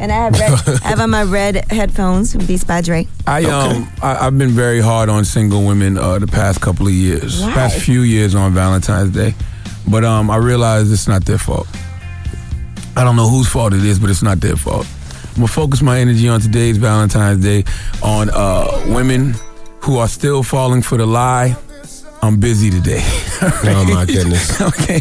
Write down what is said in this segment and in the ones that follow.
And I have red, I have on my red headphones from Beats by Dre. I um I, I've been very hard on single women uh, the past couple of years, Why? past few years on Valentine's Day, but um I realize it's not their fault. I don't know whose fault it is, but it's not their fault. I'm gonna focus my energy on today's Valentine's Day on uh, women who are still falling for the lie. I'm busy today. Oh, my goodness. okay.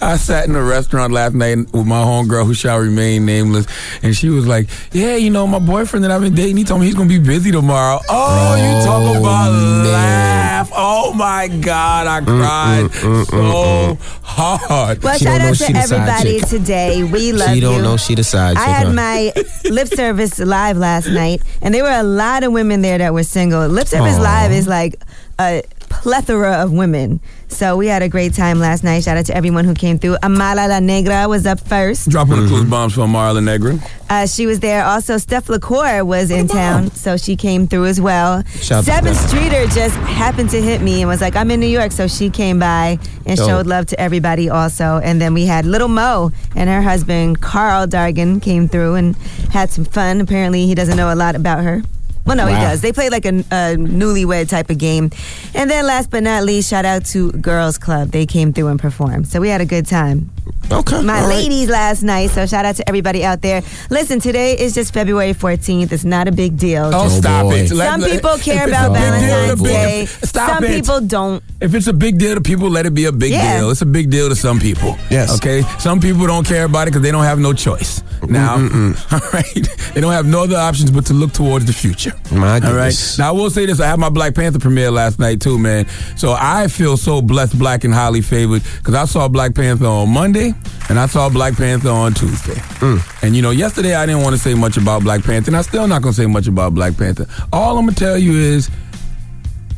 I sat in a restaurant last night with my homegirl who shall remain nameless, and she was like, Yeah, you know, my boyfriend that I've been dating, he told me he's gonna be busy tomorrow. Oh, you talk oh, about man. laugh. Oh my God, I mm, cried mm, mm, so hard. Well, She shout out to the everybody today. We love you. She don't you. know she the side I had huh? my lip service live last night, and there were a lot of women there that were single. Lip service Aw. live is like a plethora of women. So we had a great time last night. Shout out to everyone who came through. Amara La Negra was up first. Dropping the clues bombs for Marla Negra. Uh, she was there. Also, Steph Lecor was in town, so she came through as well. Shout out to Seven Steph. Streeter just happened to hit me and was like, I'm in New York, so she came by and Dope. showed love to everybody also. And then we had Little Mo and her husband, Karl Dargan, came through and had some fun. Apparently, he doesn't know a lot about her. Well, no, he does. They played like a, a newlywed type of game. And then last but not least, shout out to Girls Club. They came through and performed. So we had a good time Okay. my all right. ladies last night. So shout out to everybody out there. Listen, today is just February 14th. It's not a big deal. Oh, Just- stop boy. it. Let- some let- people care about a deal, Valentine's the big- Day. Stop some it. people don't. If it's a big deal to people, let it be a big Yeah. deal. It's a big deal to some people. Yes. Okay. Some people don't care about it because they don't have no choice. Now, all right, they don't have no other options but to look towards the future. My All right. Now I will say this: I had my Black Panther premiere last night too, man. So I feel so blessed, black, and highly favored because I saw Black Panther on Monday and I saw Black Panther on Tuesday. Mm. And you know, yesterday I didn't want to say much about Black Panther, and I'm still not going to say much about Black Panther. All I'm going to tell you is,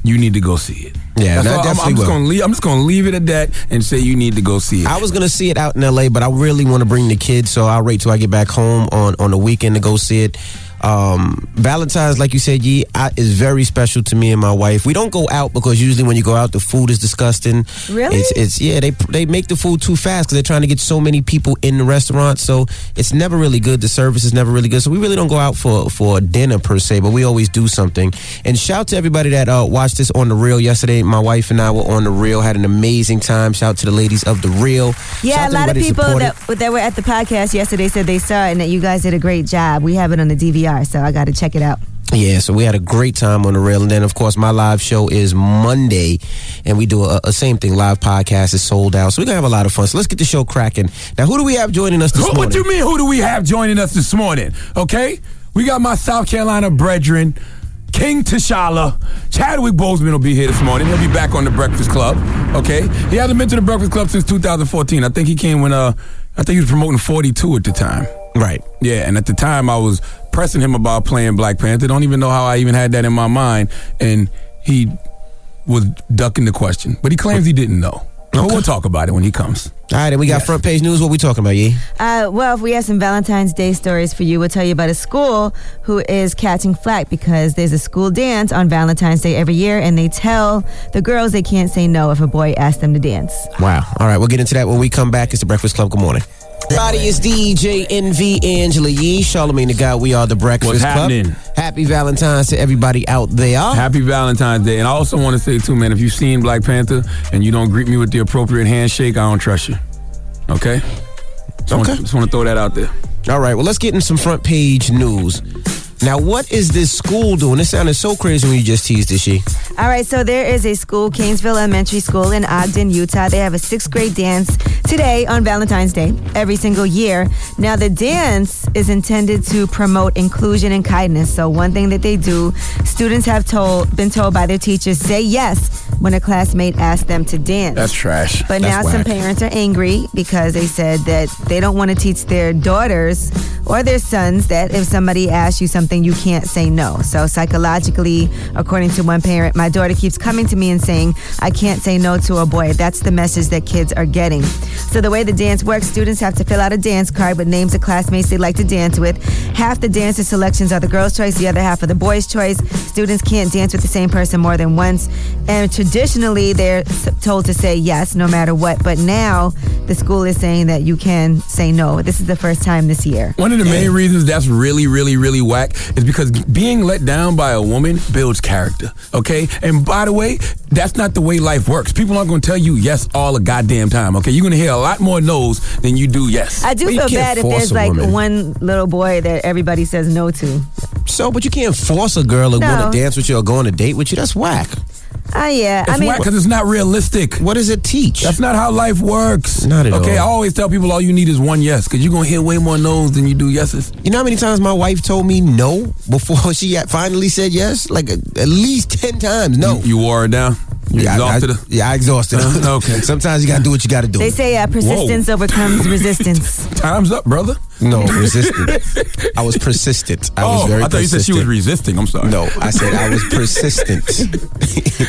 you need to go see it. Yeah, That's that. I'm, I'm just to leave. I'm just going to leave it at that and say you need to go see it. I was gonna see it out in LA, but I really want to bring the kids, so I'll wait till I get back home on on the weekend to go see it. Um, Valentine's, like you said, Yee, I, is very special to me and my wife. We don't go out because usually when you go out, the food is disgusting. Really? It's, it's yeah, they they make the food too fast because they're trying to get so many people in the restaurant. So it's never really good. The service is never really good. So we really don't go out for for dinner per se, but we always do something. And shout to everybody that uh, watched this on the real yesterday. My wife and I were on the real, had an amazing time. Shout out to the ladies of the real. Yeah, Shout a lot of people supported. that, that were at the podcast yesterday said they saw it and that you guys did a great job. We have it on the DVR, so I got to check it out. Yeah, so we had a great time on the real, and then of course my live show is Monday, and we do a, a same thing. Live podcast is sold out, so we're gonna have a lot of fun. So let's get the show cracking. Now, who do we have joining us this Who- morning? what do you mean? Who do we have joining us this morning? Okay, we got my South Carolina brethren, King T'Challa. Chadwick Boseman will be here this morning. He'll be back on the Breakfast Club. Okay, he hasn't been to the Breakfast Club since 2014. I think he came when uh, I think he was promoting 42 at the time. Right. Yeah, and at the time I was pressing him about playing Black Panther. Don't even know how I even had that in my mind, and he was ducking the question, but he claims he didn't know. But we'll talk about it when he comes. All right, and we got front page news. What we talking about, Yee? Uh, well, if we have some Valentine's Day stories for you, we'll tell you about a school who is catching flack because there's a school dance on Valentine's Day every year, and they tell the girls they can't say no if a boy asks them to dance. Wow. All right, we'll get into that when we come back. It's the Breakfast Club. Good morning. Everybody is DJ Envy Angela Yee, Charlemagne the God. We are the Breakfast What's Club. happening? Happy Valentine's to everybody out there. Happy Valentine's Day. And I also want to say, too, man, if you've seen Black Panther and you don't greet me with the appropriate handshake, I don't trust you. Okay? Just Okay. Want, just want to throw that out there. All right, well, let's get in some front page news. Now, what is this school doing? It sounded so crazy when you just teased it, she. All right, so there is a school, Kanesville Elementary School in Ogden, Utah. They have a sixth grade dance today on Valentine's Day, every single year. Now, the dance is intended to promote inclusion and kindness. So, one thing that they do, students have told, been told by their teachers, say yes when a classmate asks them to dance. That's trash. But That's now some parents are angry because they said that they don't want to teach their daughters or their sons that if somebody asks you something, you can't say no. So psychologically, according to one parent, my daughter keeps coming to me and saying, I can't say no to a boy. That's the message that kids are getting. So the way the dance works, students have to fill out a dance card with names of classmates they like to dance with. Half the dancer selections are the girl's choice, the other half are the boy's choice. Students can't dance with the same person more than once. And traditionally, they're told to say yes no matter what. But now the school is saying that you can say no. This is the first time this year. One of the main reasons that's really, really, really whack is because being let down by a woman builds character. Okay? And by the way, that's not the way life works. People aren't going to tell you yes all the goddamn time. Okay? You're going to hear a lot more no's than you do yes. I do Well, you feel bad if there's like woman. one little boy that everybody says no to. So, but you can't force a girl to No. want to dance with you or go on a date with you. That's whack. Ah, yeah. It's I mean, because it's not realistic. What does it teach? That's not how life works. Not at okay, all. I always tell people all you need is one yes because you're going to hear way more no's than you do yeses. You know how many times my wife told me no before she finally said yes? Like at at least 10 times. No. You wore her down? You yeah, I- exhausted I, her? yeah, I exhausted. Uh, okay. Sometimes you got to do what you got to do. they say uh, persistence overcomes resistance. Time's up, brother. no, resistant. I was persistent. I was oh, very I thought you said she was resisting. I'm sorry. No, I said I was persistent.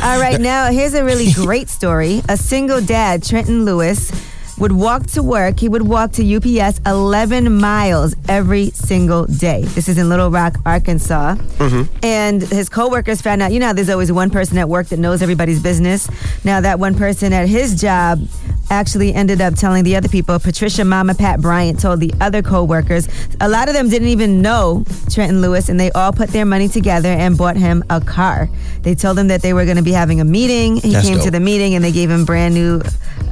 All right, now here's a really great story. A single dad, Trenton Lewis, would walk to work. He would walk to UPS 11 miles every single day. This is in Little Rock, Arkansas. Mm-hmm. And his coworkers found out, you know, there's always one person at work that knows everybody's business. Now, that one person at his job actually ended up telling the other people. Patricia Mama Pat Bryant told the other co-workers. A lot of them didn't even know Trenton Lewis, and they all put their money together and bought him a car. They told him that they were going to be having a meeting. He That's came to the meeting, and they gave him brand new,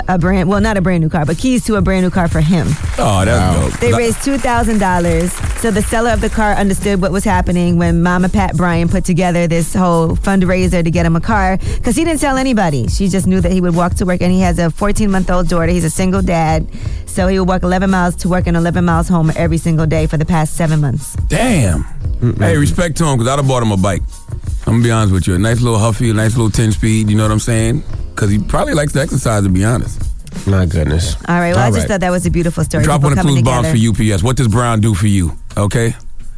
a brand well, not a brand new car, but keys to a brand new car for him. Oh, that's dope. They raised two thousand dollars. So the seller of the car understood what was happening when Mama Pat Bryant put together this whole fundraiser to get him a car because he didn't tell anybody. She just knew that he would walk to work, and he has a 14 month old daughter. He's a single dad, so he would walk 11 miles to work and 11 miles home every single day for the past seven months. Damn. Hey, respect to him because I'd have bought him a bike. I'm gonna be honest with you. A nice little Huffy, a nice little 10 speed. You know what I'm saying? Because he probably likes to exercise. To be honest, My goodness. All right. Well, I All just right. thought that was a beautiful story. drop People one of coming clues bombs for UPS. What does Brown do for you? Okay.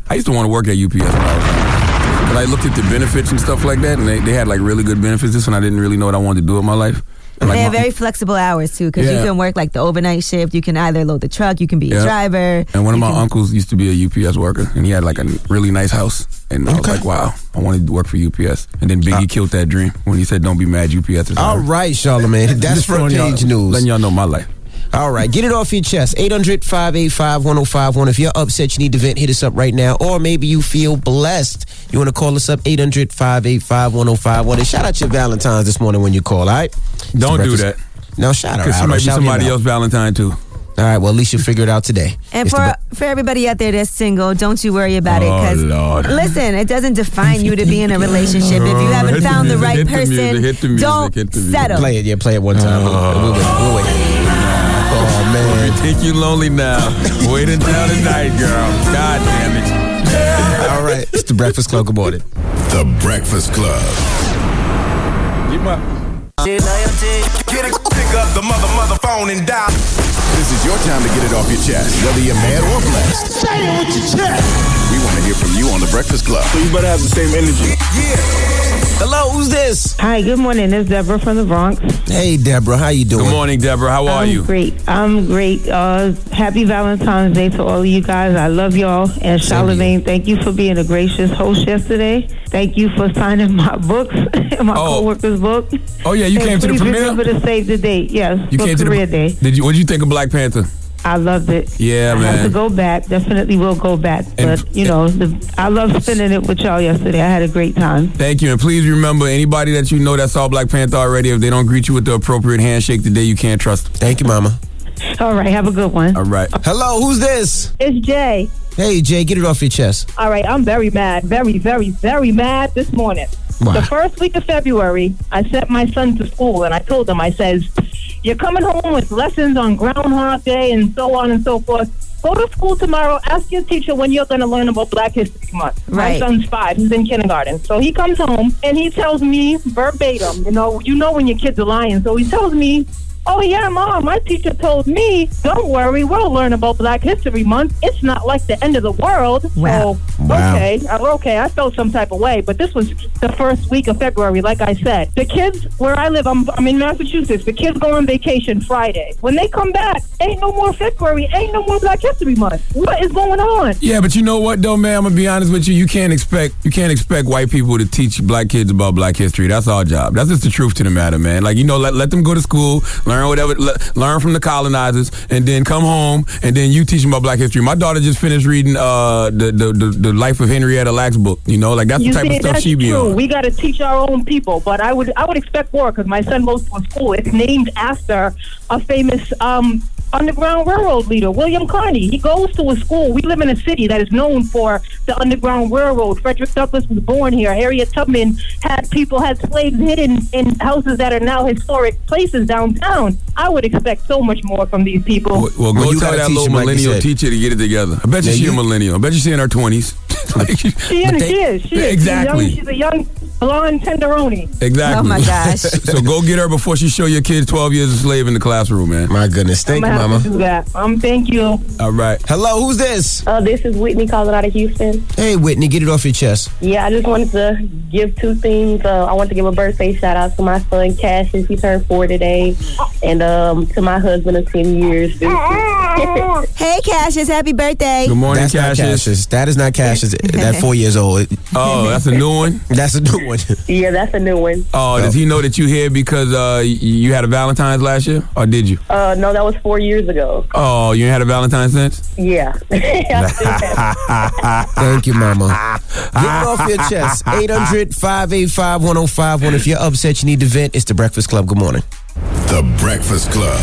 I used to want to work at UPS when I was young. But I looked at the benefits and stuff like that, and they, they had like really good benefits. This one I didn't really know what I wanted to do with my life. Like, they have very flexible hours too, because you can work like the overnight shift. You can either load the truck, you can be Yeah. a driver. And one of my can- uncles used to be a UPS worker, and he had like a really nice house. And I was like, wow, I wanted to work for UPS. And then Biggie uh, killed that dream when he said, don't be mad, UPS is All hard." right, Charlemagne. That's front page news. Letting y'all know my life. All right, get it off your chest. 800 585 1051. If you're upset, you need to vent, hit us up right now. Or maybe you feel blessed. You want to call us up 800 585 1051. And shout out your Valentine's this morning when you call, all right? Don't do that. No, shout out. Because she might be somebody out. else Valentine too. All right, well, at least you'll figure it out today. And It's for the for everybody out there that's single, don't you worry about it. Oh, Because Lord. listen, it doesn't define you to be in a relationship. If you Oh, haven't hit the found the music, right hit the person, music, the music, don't hit the music. settle. Play it, yeah, play it one time. We'll, we'll wait. We'll wait. Oh, man. Think you lonely now. Wait until tonight, girl. God damn it. All right, it's the Breakfast Club. Good morning. The Breakfast Club. You might- Get it, pick up the mother, mother phone and dial. This is your time to get it off your chest, whether you're mad or blessed. Say it with your chest. We want to hear from you on The Breakfast Club. So you better have the same energy. Yeah. Hello, who's this? Hi, good morning. It's Deborah from the Bronx. Hey, Deborah. How you doing? Good morning, Deborah. How are I'm you? great. I'm great. Uh, happy Valentine's Day to all of you guys. I love y'all. And Charlemagne, thank you for being a gracious host yesterday. Thank you for signing my books, and my Oh. co-worker's book. Oh, yeah, you And came to the please premiere? remember to save the date. Yes, You for came to career the day. Did you? What did you think of Black Panther? I loved it. Yeah, I have to go back. Definitely will go back. And- But you know, the, I love spending it with y'all yesterday. I had a great time. Thank you, and please remember anybody that you know that saw Black Panther already. If they don't greet you with the appropriate handshake today, you can't trust them. Thank you, Mama. All right, have a good one. All right. Hello, who's this? It's Jay. Hey, Jay, get it off your chest. All right, I'm very mad, very, very, very mad this morning. Why? The first week of February, I sent my son to school and I told him, I says, you're coming home with lessons on Groundhog Day and so on and so forth. Go to school tomorrow. Ask your teacher when you're going to learn about Black History Month. Right. My son's five. He's in kindergarten. So he comes home and he tells me verbatim, you know, you know when your kids are lying. So he tells me, Oh yeah, mom. My teacher told me, "Don't worry, we'll learn about Black History Month. It's not like the end of the world." Wow. So Wow. okay, uh, okay. I felt some type of way, but this was the first week of February. Like I said, the kids where I live, I'm, I'm in Massachusetts. The kids go on vacation Friday. When they come back, ain't no more February. Ain't no more Black History Month. What is going on? Yeah, but you know what though, man? I'm gonna be honest with you. You can't expect you can't expect white people to teach black kids about black history. That's our job. That's just the truth to the matter, man. Like you know, let, let them go to school, learn whatever, le- learn from the colonizers, and then come home, and then you teach them about black history. My daughter just finished reading uh the the, the, the life of Henrietta Lacks book. You know, like that's You the type see, of stuff she be true. on. We got to teach our own people, but I would I would expect more because my son goes to a school. It's named after a famous um, Underground Railroad leader, William Carney. He goes to a school. We live in a city that is known for the Underground Railroad. Frederick Douglass was born here. Harriet Tubman had people had slaves hidden in houses that are now historic places downtown. I would expect so much more from these people. Well, well, Well, go you tell that little them, like millennial teacher to get it together. I bet you Yeah, she a millennial. I bet you she's in her twenties. She, is, she is. She is. Exactly. She's young, she's a young blonde tenderoni. exactly. Oh my gosh. so go get her before she show your kids 12 years a slave in the classroom, man. My goodness. Thank I'm you, gonna have to Mama. do that. Um, thank you. All right. Hello, who's this? Uh, this is Whitney calling out of Houston. Hey, Whitney, get it off your chest. Yeah, I just wanted to give two things. Uh, I want to give a birthday shout out to my son Cassius. He turned four today, and um, to my husband of ten years. Hey, Cassius, happy birthday. Good morning, That's not Cassius. Cassius. That is not Cassius. that four years old. Oh, that's a new one. That's a new one. yeah, that's a new one. Oh, does he know that you here because uh, you had a Valentine's last year, or did you? Uh, no, that was four years ago. Oh, you ain't had a Valentine's since? Yeah. I still have- Thank you, Mama. Get it off your chest. 800 585 1051. If you're upset, you need to vent. It's The Breakfast Club. Good morning. The Breakfast Club.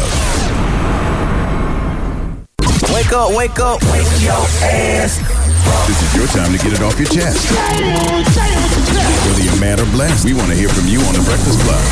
Wake up, wake up. Wake your ass. This is your time to get it off your chest. Whether you're mad or blessed, we want to hear from you on The Breakfast Club.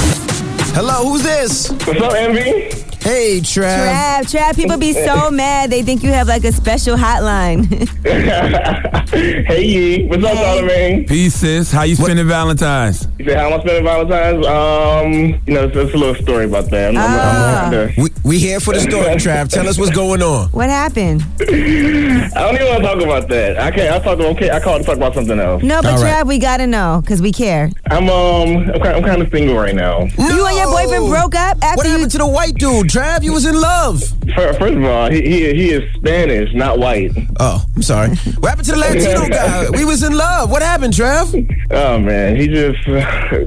Hello, who's this? What's up, Envy? Hey, Trav. Trav, Trav, people be so mad. They think you have like a special hotline. hey, Yee. What's up, Charlemagne? Peace, sis. How you spending Valentine's? You say, how am I spending Valentine's? Um, you know, it's, it's a little story about that. I'm, I'm, Ah. I'm working We, we here for the story, Trav. Tell us what's going on. what happened? I don't even want to talk about that. I can't. I talked. Okay, I called to talk about something else. No, but All right. Trav, we gotta know because we care. I'm um. I'm kind, I'm kind of single right now. You and your boyfriend broke up after What you. happened to the white dude, Trav? You was in love. First of all, he he, he is Spanish, not white. Oh, I'm sorry. What happened to the Latino guy? We was in love. What happened, Trav? Oh man, he just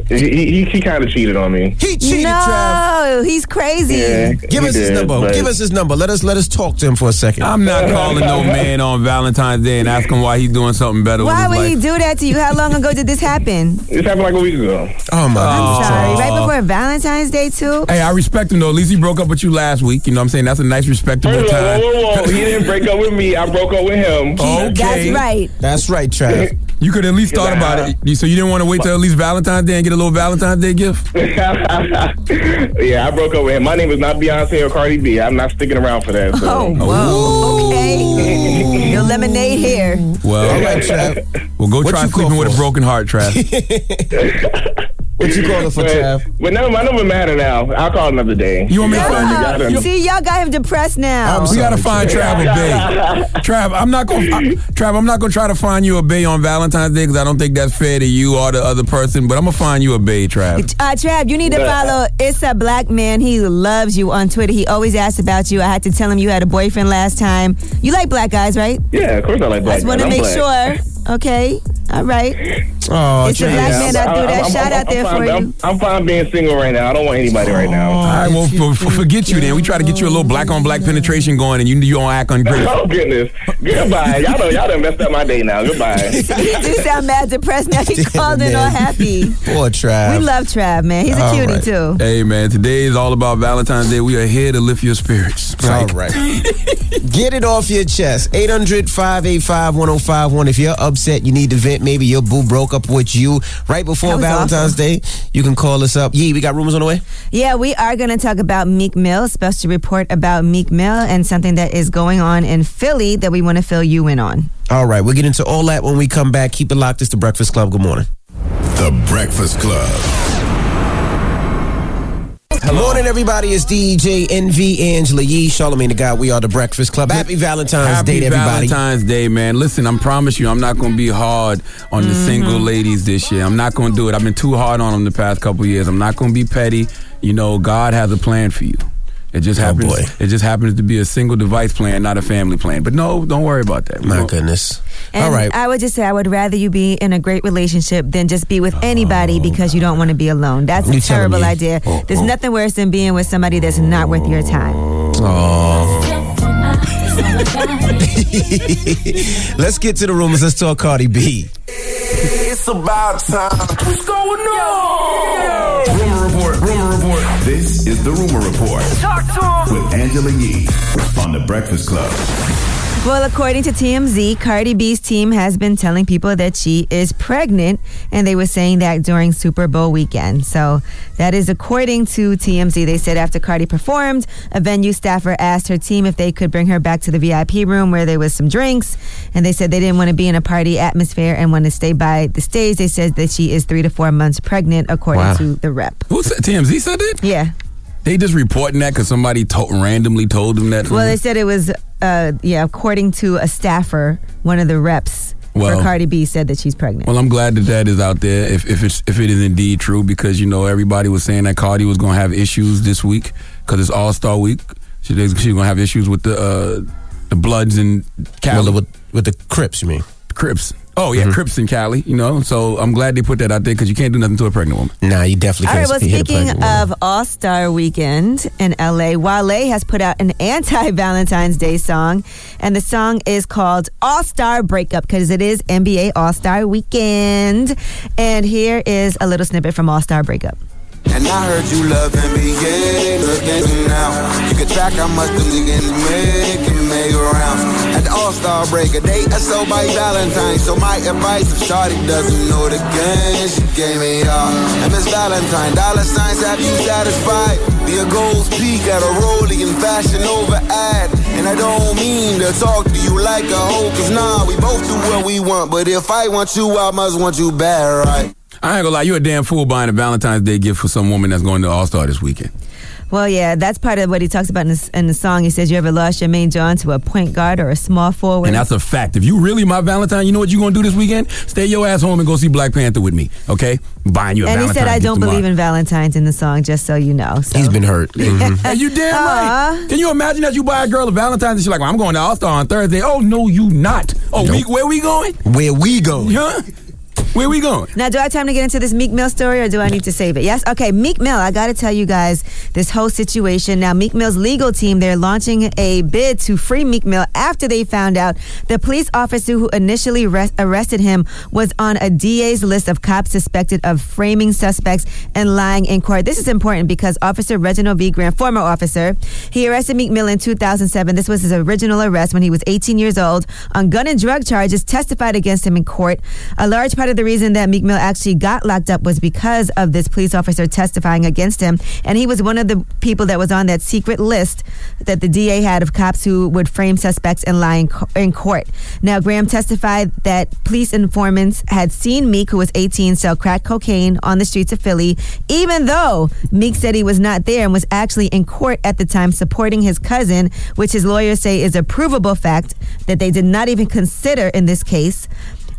he he, he kind of cheated on me. He cheated, Trav. no, he's crazy. Yeah, Give he us his did, number. but- Give us his number. Let us let us talk to him for a second. I'm not calling no man on Valentine's Day and asking why he's doing something better Why with would his he do that to you? How long ago did this happen? This happened like a week ago. oh my goodness. Sorry, right before Valentine's Day too. Hey, I respect him though. At least he broke up with you last week. You know what I'm saying? That's a nice, respectable First of all, time. whoa, whoa, whoa. He didn't break up with me. I broke up with him. Okay. That's right. That's right, Trav. You could at least thought about it. You- So you didn't want to wait till at least Valentine's Day and get a little Valentine's Day gift? yeah, I broke up with him. My name is not Beyonce or Cardi B. I'm not sticking around for that. So. Oh, whoa. Okay. Your lemonade here. Well, All right, Trav. well, go What try you call sleeping with a broken heart, Trav. What you calling for, But, Trav? but no, my number matter now. I'll call another day. You want me to find got you? him. See, y'all got him depressed now. I'm we gotta find Trav a bay. Trav, I'm not gonna. I, Trav, I'm not gonna try to find you a bay on Valentine's Day because I don't think that's fair to you or the other person. But I'm gonna find you a bay, Trav. Uh, Trav, you need to follow It's a Black Man. He loves you on Twitter. He always asks about you. I had to tell him you had a boyfriend last time. You like black guys, right? Yeah, of course I like black. I just want to make black. sure. Okay. All right. Oh, It's a black man that do that. Shout out there fine, for I'm, you. I'm fine being single right now. I don't want anybody right now. All right, well, for, for, forget you then. We try to get you a little black on black penetration going, and you you don't act ungrateful. Oh goodness. Goodbye. Y'all done, y'all done messed up my day now. Goodbye. you do sound mad depressed now. He called in all happy. Poor Trav. We love Trav, man. He's a All cutie right. too. Hey man, today is all about Valentine's Day. We are here to lift your spirits. All Psych. right. Get it off your chest. 800 585 1051. If you're upset, you need to vent. Maybe your boo broke up with you right before That was Valentine's Day. You can call us up. Yee, we got rumors on the way? Yeah, we are going to talk about Meek Mill, special report about Meek Mill, and something that is going on in Philly that we want to fill you in on. All right. We'll get into all that when we come back. Keep it locked. It's the Breakfast Club. Good morning. The Breakfast Club. Morning, everybody. It's DJ Envy Angela Yee, Charlemagne the God. We are the Breakfast Club. Happy Valentine's Happy Day to everybody. Valentine's Day, man. Listen, I promise you, I'm not going to be hard on the Mm-hmm. single ladies this year. I'm not going to do it. I've been too hard on them the past couple years. I'm not going to be petty. You know, God has a plan for you. It just oh, happens. Oh, boy. It just happens to be a single device plan, not a family plan. But no, don't worry about that. We My don't- goodness. And all right. I would just say I would rather you be in a great relationship than just be with anybody oh, because you don't want to be alone. That's a Oh, You telling terrible me. idea. Oh, There's nothing worse than being with somebody that's not worth your time. Let's get to the rumors. Let's talk Cardi B. It's about time. What's going on? Rumor. Rumor report. This is the rumor report Talk to him. with Angela Yee on the Breakfast Club. Well, according to TMZ, Cardi B's team has been telling people that she is pregnant, and they were saying that during Super Bowl weekend. So that is according to TMZ. They said after Cardi performed, a venue staffer asked her team if they could bring her back to the VIP room where there was some drinks, and they said they didn't want to be in a party atmosphere and want to stay by the stage. They said that she is three to four months pregnant, according Wow. to the rep. Who said TMZ said that? Yeah. They just reporting that because somebody to- randomly told them that. Well, they said it was, uh, yeah, according to a staffer, one of the reps Well- for Cardi B said that she's pregnant. Well, I'm glad that that is out there. If if it's if it is indeed true, because you know everybody was saying that Cardi was going to have issues this week because it's All Star Week. She she's going to have issues with the uh, the Bloods and Cali. Well, with, with the Crips, you mean? Crips. Oh yeah, mm-hmm. Crips and Cali. You know, so I'm glad they put that out there because you can't do nothing to a pregnant woman. Nah, you definitely can't right, well, speaking of All Star Weekend in LA, Wale has put out an anti Valentine's Day song, and the song is called All Star Breakup because it is NBA All Star Weekend. And here is a little snippet from All Star Breakup. And I heard you love NBA. Look at you now. You can track how much them niggas make and make rounds. At the All Star break, a date I so by Valentine. So my advice if Shorty doesn't know the game, she gave me all. And Miss Valentine, dollar signs have you satisfied? Be a gold's peak at a rolling and fashion over ad. And I don't mean to talk to you like a hoe, cause nah, we both do what we want. But if I want you, I must want you bad, right? I ain't gonna lie, you're a damn fool buying a Valentine's Day gift for some woman that's going to All Star this weekend. Well, yeah, that's part of what he talks about in, this, in the song. He says, You ever lost your main John to a point guard or a small forward? And that's a fact. If you really my Valentine, you know what you gonna do this weekend? Stay your ass home and go see Black Panther with me, okay? Buying you a and he said, I don't tomorrow. believe in Valentine's in the song, just so you know. So. He's been hurt. Mhm. Hey, you damn Aw. right. Can you imagine that you buy a girl a Valentine's and she's like, well, I'm going to All Star on Thursday. Oh no, you not. Oh, we, where we going? Where we go? Huh? Where we going? Now, do I have time to get into this Meek Mill story or do I need to save it? Yes? Okay, Meek Mill, I got to tell you guys this whole situation. Now, Meek Mill's legal team, they're launching a bid to free Meek Mill after they found out the police officer who initially arrest- arrested him was on a DA's list of cops suspected of framing suspects and lying in court. This is important because Officer Reginald B. Graham, former officer, he arrested Meek Mill in 2007. This was his original arrest when he was 18 years old on gun and drug charges, testified against him in court. A large part of the reason that Meek Mill actually got locked up was because of this police officer testifying against him. And he was one of the people that was on that secret list that the DA had of cops who would frame suspects and lie in, co- in court. Now, Graham testified that police informants had seen Meek, who was 18, sell crack cocaine on the streets of Philly, even though Meek said he was not there and was actually in court at the time supporting his cousin, which his lawyers say is a provable fact that they did not even consider in this case.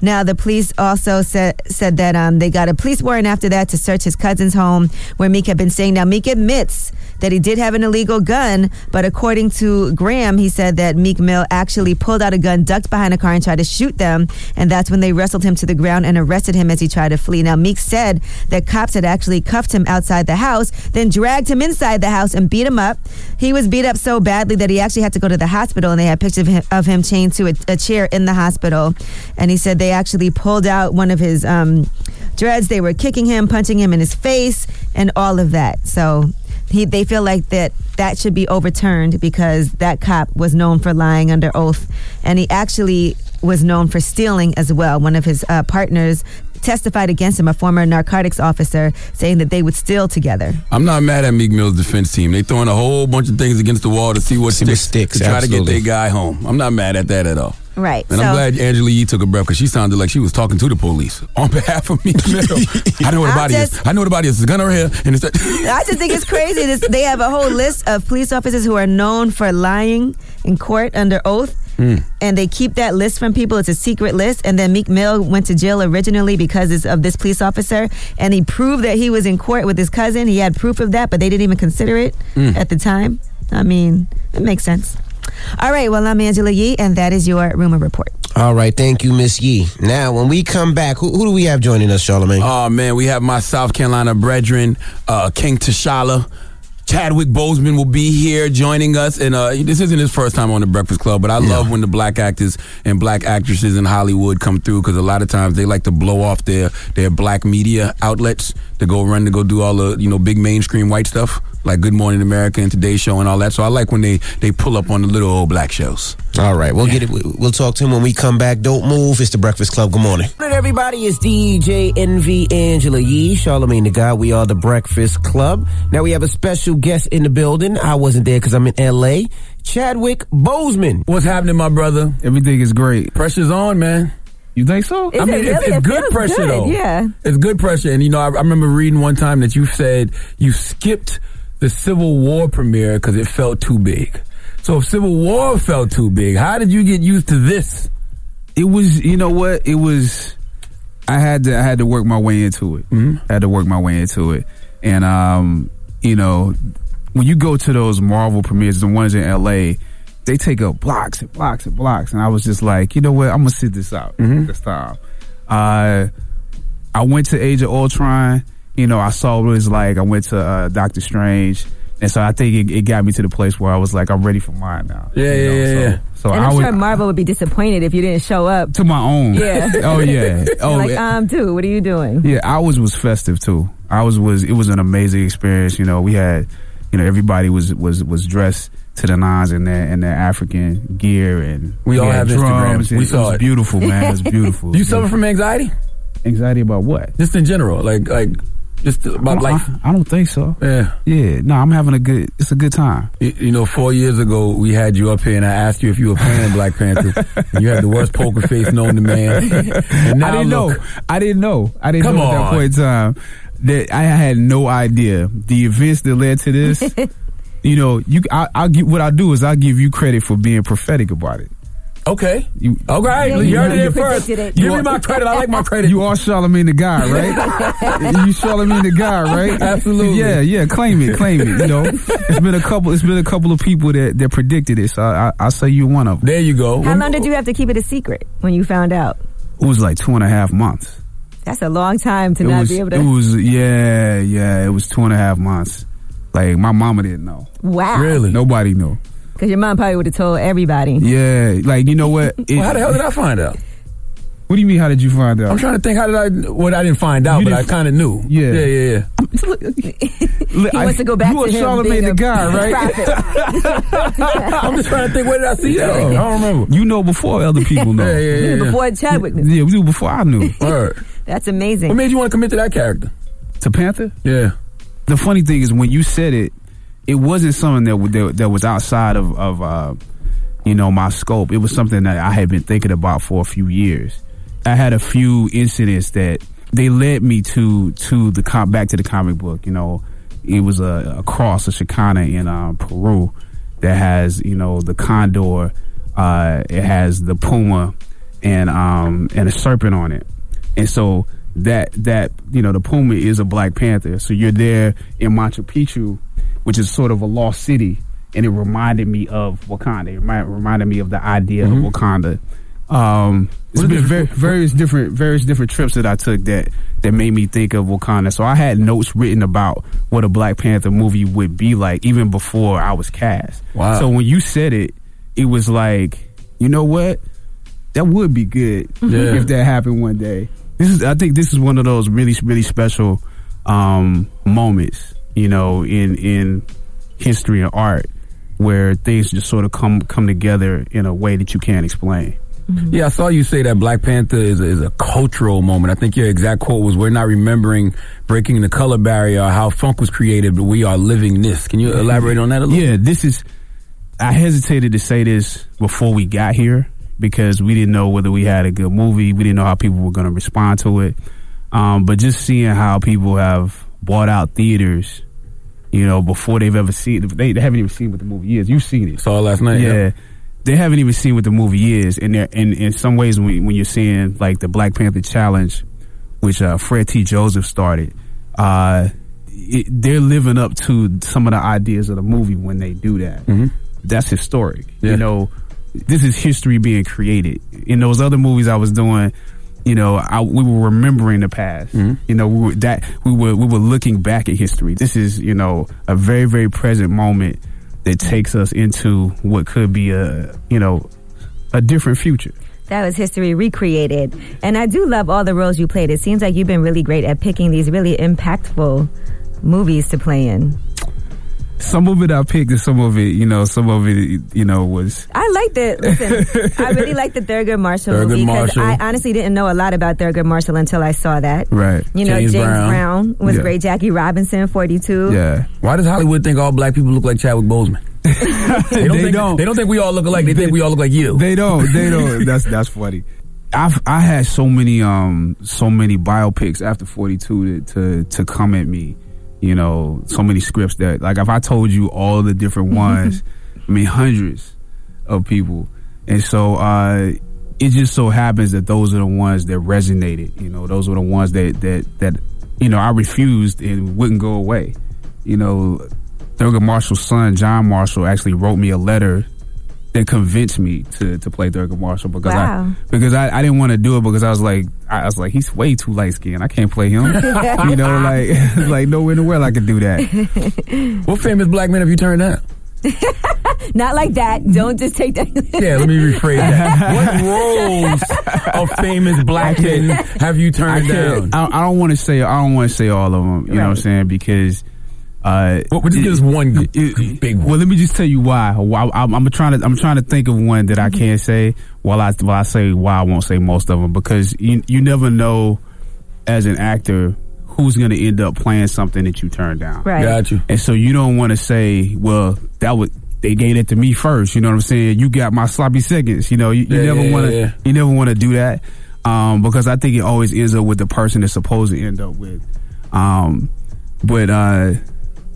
Now, the police also said said that um, they got a police warrant after that to search his cousin's home where Meek had been staying. Now, Meek admits that he did have an illegal gun, but according to Graham, he said that Meek Mill actually pulled out a gun, ducked behind a car, and tried to shoot them. And that's when they wrestled him to the ground and arrested him as he tried to flee. Now, Meek said that cops had actually cuffed him outside the house, then dragged him inside the house and beat him up. He was beat up so badly that he actually had to go to the hospital, and they had pictures of him, of him chained to a, a chair in the hospital. And he said they actually pulled out one of his um, dreads. They were kicking him, punching him in his face, and all of that. So he, they feel like that that should be overturned because that cop was known for lying under oath, and he actually was known for stealing as well. One of his uh, partners testified against him, a former narcotics officer, saying that they would steal together. I'm not mad at Meek Mill's defense team. They throwing a whole bunch of things against the wall to see what See what sticks, sticks, to try to get their guy home. I'm not mad at that at all. Right. And so, I'm glad Angela Yee took a breath because she sounded like she was talking to the police on behalf of Meek Mill. I know what a I'm body is. I know what a body is. It's a gun over here, and it's that. I just think it's crazy. This, they have a whole list of police officers who are known for lying in court under oath. Hmm. And they keep that list from people. It's a secret list. And then Meek Mill went to jail originally because of this police officer. And he proved that he was in court with his cousin. He had proof of that, but they didn't even consider it. Mm. at the time. I mean, it makes sense. All right. Well, I'm Angela Yee, and that is your rumor report. All right, thank you, Miss Yee. Now, when we come back, who, who do we have joining us, Charlemagne? Oh man, we have my South Carolina brethren, uh, King T'Challa. Chadwick Boseman will be here joining us, and uh, this isn't his first time on the Breakfast Club. But I love when the black actors and black actresses in Hollywood come through because a lot of times they like to blow off their their black media outlets to go run to go do all the you know big mainstream white stuff like Good Morning America and Today Show and all that. So I like when they they pull up on the little old black shows. All right, we'll get it. We'll talk to him when we come back. Don't move. It's the Breakfast Club. Good morning. Good morning, everybody. It's DJ Envy Angela Yee, Charlemagne the God. We are the Breakfast Club. Now we have a special guest in the building. I wasn't there because I'm in LA. Chadwick Boseman. What's happening, my brother? Everything is great. Pressure's on, man. You think so? I mean, it's, it's good pressure though. Yeah. It's good pressure, and you know, I, I remember reading one time that you said you skipped the Civil War premiere because it felt too big. So if Civil War felt too big, how did you get used to this? It was, you know what? It was. I had to, I had to work my way into it. Mm-hmm. I had to work my way into it, and um, you know, when you go to those Marvel premieres, the ones in L.A., they take up blocks and blocks and blocks, and I was just like, you know what? I'm gonna sit this out Mm-hmm. this time. Uh, I went to Age of Ultron. You know, I saw what it was like. I went to uh, Doctor Strange, and so I think it, it got me to the place where I was like, I'm ready for mine now. Yeah, You yeah, know, yeah, so, yeah. So and I I'm was sure Marvel would be disappointed if you didn't show up. to my own. Yeah. oh yeah. Oh like, um, dude, what are you doing? Yeah, ours was was festive too. Ours was was. it was an amazing experience. You know, we had, you know, everybody was was was dressed to the nines in their in their African gear and We all had have Instagrams. drums. We it saw was it. beautiful, man. It was beautiful. Do you suffer from anxiety? Anxiety about what? Just in general, like like just about I, life. I, I don't think so. Yeah. Yeah. No, I'm having a good. It's a good time. You, you know, four years ago, we had you up here and I asked you if you were playing Black Panther. and you had the worst poker face known to man. And now I didn't look, know. I didn't know. I didn't Come know at that point in time that I had no idea the events that led to this. you know, you. I, I'll give what I do is I give you credit for being prophetic about it. Okay. You, Okay, Yeah, you, you heard know it you first. predicted it. Give me my credit. I like my credit. You are Charlemagne the guy, right? you Charlemagne the guy, right? Absolutely. Yeah, yeah. Claim it, claim it. You know, it's been a couple. It's been a couple of people that that predicted it. So I, I, I say you're one of them. There you go. How long did you have to keep it a secret when you found out? It was like two and a half months. That's a long time to it not was. be able to. It was. Yeah, yeah. It was two and a half months. Like my mama didn't know. wow. Really? Nobody knew. Because your mom probably would have told everybody. Yeah, like you know what? It- Well, how the hell did I find out? What do you mean? How did you find out? I'm trying to think. How did I? What I didn't find out, You but I kind of knew. Yeah. yeah, yeah, yeah. He I- wants to go back you to are him Charlemagne being the a guy, right? I'm just trying to think. Where did I see that? I don't remember. You know before other people know. Yeah, yeah, yeah. Before Chadwick knew. Yeah, we knew before I knew. Word. That's amazing. What made you want to commit to that character? To Panther? Yeah. The funny thing is when you said it, it wasn't something that that, that was outside of of uh, you know my scope. It was something that I had been thinking about for a few years. I had a few incidents that they led me to to the com- back to the comic book. You know, it was a, a cross, a chakana in um, Peru that has you know the condor. Uh, it has the puma and um and a serpent on it, and so that that you know the puma is a black panther. So you're there in Machu Picchu which is sort of a lost city, and it reminded me of Wakanda. It remi- reminded me of the idea Mhm. of Wakanda. Um, it's been very, various different various different trips that I took that that made me think of Wakanda. So I had notes written about what a Black Panther movie would be like even before I was cast. Wow. So when you said it, it was like, you know what? That would be good Yeah. if that happened one day. This is I think this is one of those really really special um moments, you know, in in history and art where things just sort of come come together in a way that you can't explain. Yeah, I saw you say that Black Panther is a, is a cultural moment. I think your exact quote was, "We're not remembering breaking the color barrier or how funk was created, but we are living this." Can you elaborate on that a little? Yeah, this is. I hesitated to say this before we got here because we didn't know whether we had a good movie. We didn't know how people were going to respond to it. Um, but just seeing how people have bought out theaters, you know, before they've ever seen, they, they haven't even seen what the movie is. You've seen it. Saw it last night. Yeah. yeah. They haven't even seen what the movie is, and they're, and in some ways, when, when you're seeing like the Black Panther Challenge, which uh, Frederick Joseph started, uh, it, they're living up to some of the ideas of the movie when they do that. That's historic. You know, this is history being created. In those other movies I was doing, you know, I, we were remembering the past. Mm-hmm. You know, we were, that we were we were looking back at history. This is you know a very very present moment that takes us into what could be a you know a different future. That was history recreated. And I do love all the roles you played. It seems like you've been really great at picking these really impactful movies to play in. Some of it I picked, and some of it, you know, some of it, you know, was I liked it. Listen, I really liked the Thurgood Marshall Thurgood movie because Marshall. I honestly didn't know a lot about Thurgood Marshall until I saw that. right. You know, James, Brown. was Yeah. great. Jackie Robinson, 42. Yeah. Why does Hollywood think all black people look like Chadwick Boseman? they, don't They think, don't. They don't think we all look alike. They think we all look like you. They don't. They don't. That's that's funny. I've I had so many um so many biopics after 42 to to, to come at me. You know, so many scripts that like if I told you all the different ones, I mean hundreds of people, and so uh it just so happens that those are the ones that resonated. You know, those were the ones that that that you know I refused and wouldn't go away. You know, Thurgood Marshall's son John Marshall actually wrote me a letter that convinced me to to play Thurgood Marshall because Wow. I because I, I didn't want to do it because I was like I was like he's way too light skinned I can't play him you know like like nowhere in the world I could do that what famous black men have you turned down? Not like that. Don't just take that. Yeah, let me rephrase that. what roles of famous black men have you turned can't down? I, I don't want to say I don't want to say all of them you know what I'm saying because uh What, just give us one big one. Well, let me just tell you why. Why I'm, I'm trying to I'm trying to think of one that I can't say while I while I say why I won't say most of them because you you never know as an actor who's going to end up playing something that you turn down. Right. Got you. And so you don't want to say, well, that would they gave it to me first. You know what I'm saying? You got my sloppy seconds. You know, you, you Yeah, never yeah, want to yeah, yeah. you never want to do that um, because I think it always ends up with the person that's supposed to end up with. Um, but uh,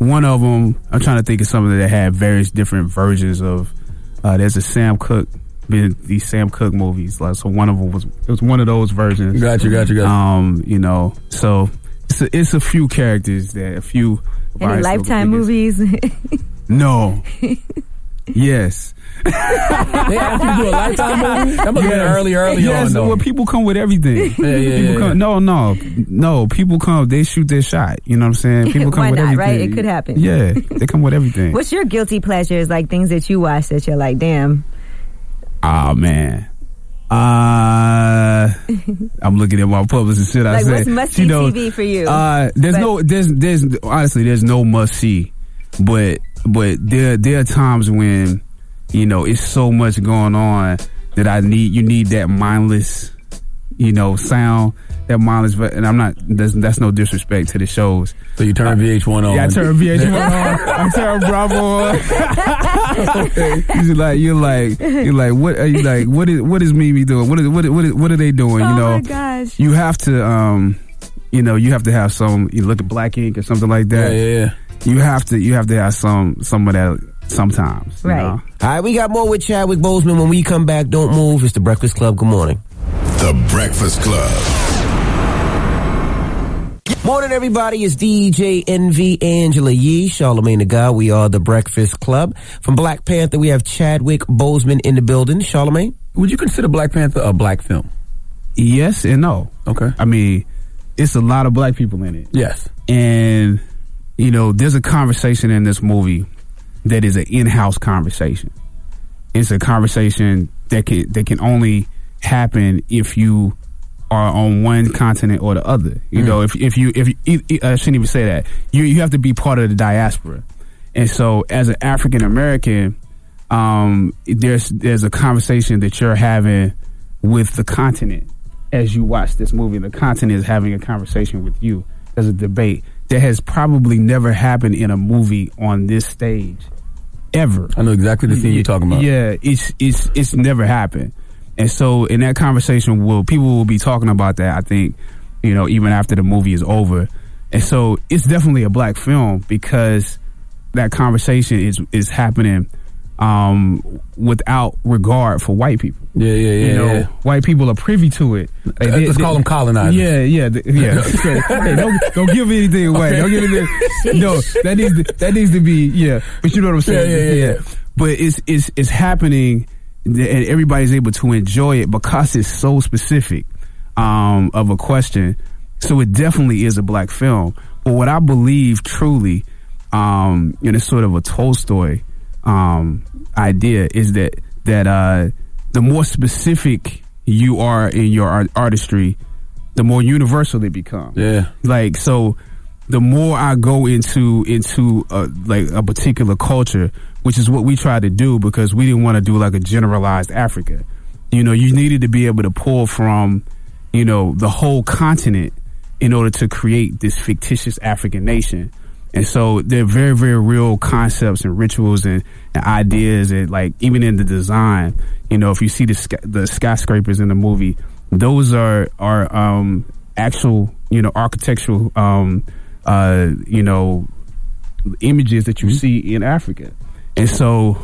one of them, I'm trying to think of something that had various different versions of. Uh, there's a Sam Cooke, been these Sam Cooke movies. Like, so one of them was it was one of those versions. Got you, got you, got you. Um, you know, so it's a, it's a few characters that a few. Any Lifetime movies? No. yes. They asked you to do a lifetime movie? That must have been early, early yes, on, though. well, people come with everything. Yeah, yeah, people yeah, come, yeah. No, no, no. People come. They shoot their shot. You know what I'm saying? People come Why with not, everything. right? It could happen. Yeah, they come with everything. What's your guilty pleasures? Like things that you watch that you're like, damn. Oh man. Uh, I'm looking at my publicist. Should I Like, say? what's must see knows- TV for you? Uh, there's But- no, there's, there's honestly, there's no must see, but, but there, there are times when, you know, it's so much going on that I need, you need that mindless, you know, sound, that mindless, and I'm not, that's, that's no disrespect to the shows. So you turn VH1 on. Yeah, I turn VH1 on. I turn Bravo on. You're like, you're like, you're like, what are you like? What is, what is Mimi doing? What is, what, is- what, is, what are they doing? you Oh know, my gosh. you have to, um, you know, you have to have some. You look at Black Ink or something like that. Yeah, yeah, yeah. You have to, you have to have some, some of that sometimes. you Right. know? All right, we got more with Chadwick Boseman. When we come back, don't move. It's the Breakfast Club. Good morning. The Breakfast Club. Morning, everybody. It's DJ Envy Angela Yee, Charlemagne the God. We are the Breakfast Club. From Black Panther, we have Chadwick Boseman in the building. Charlemagne? Would you consider Black Panther a black film? Yes and no. Okay. I mean, it's a lot of black people in it. Yes. And, you know, there's a conversation in this movie that is an in-house conversation. It's a conversation that can that can only happen if you are on one continent or the other. You Mm. know, if if you if you, I shouldn't even say that. You you have to be part of the diaspora. And so as an African American, um, there's there's a conversation that you're having with the continent as you watch this movie. The continent is having a conversation with you. There's a debate that has probably never happened in a movie on this stage ever. I know exactly the scene you're talking about. Yeah, it's it's it's never happened. And so in that conversation will people will be talking about that, I think, you know, even after the movie is over. And so it's definitely a black film because that conversation is is happening um without regard for white people. Yeah, yeah, yeah. You know, yeah. white people are privy to it. Like, Uh, let's call them colonizers. Yeah, yeah, th- yeah. hey, don't don't give anything away. Okay. Don't give anything. No, that needs to, that needs to be yeah. But you know what I'm saying? Yeah, yeah, yeah, yeah. But it's it's it's happening, and everybody's able to enjoy it because it's so specific um, of a question. So it definitely is a black film. But what I believe truly, um, and it's sort of a Tolstoy um, idea, is that that uh, the more specific you are in your art- artistry, the more universal they become. Yeah. Like so, the more I go into into uh, like a particular culture, which is what we tried to do because we didn't want to do like a generalized Africa. You know, you needed to be able to pull from, you know, the whole continent in order to create this fictitious African nation. And so they're very, very real concepts and rituals and, and ideas and like even in the design, you know, if you see the sky, the skyscrapers in the movie, those are are um actual, you know, architectural um uh you know images that you see in Africa. And so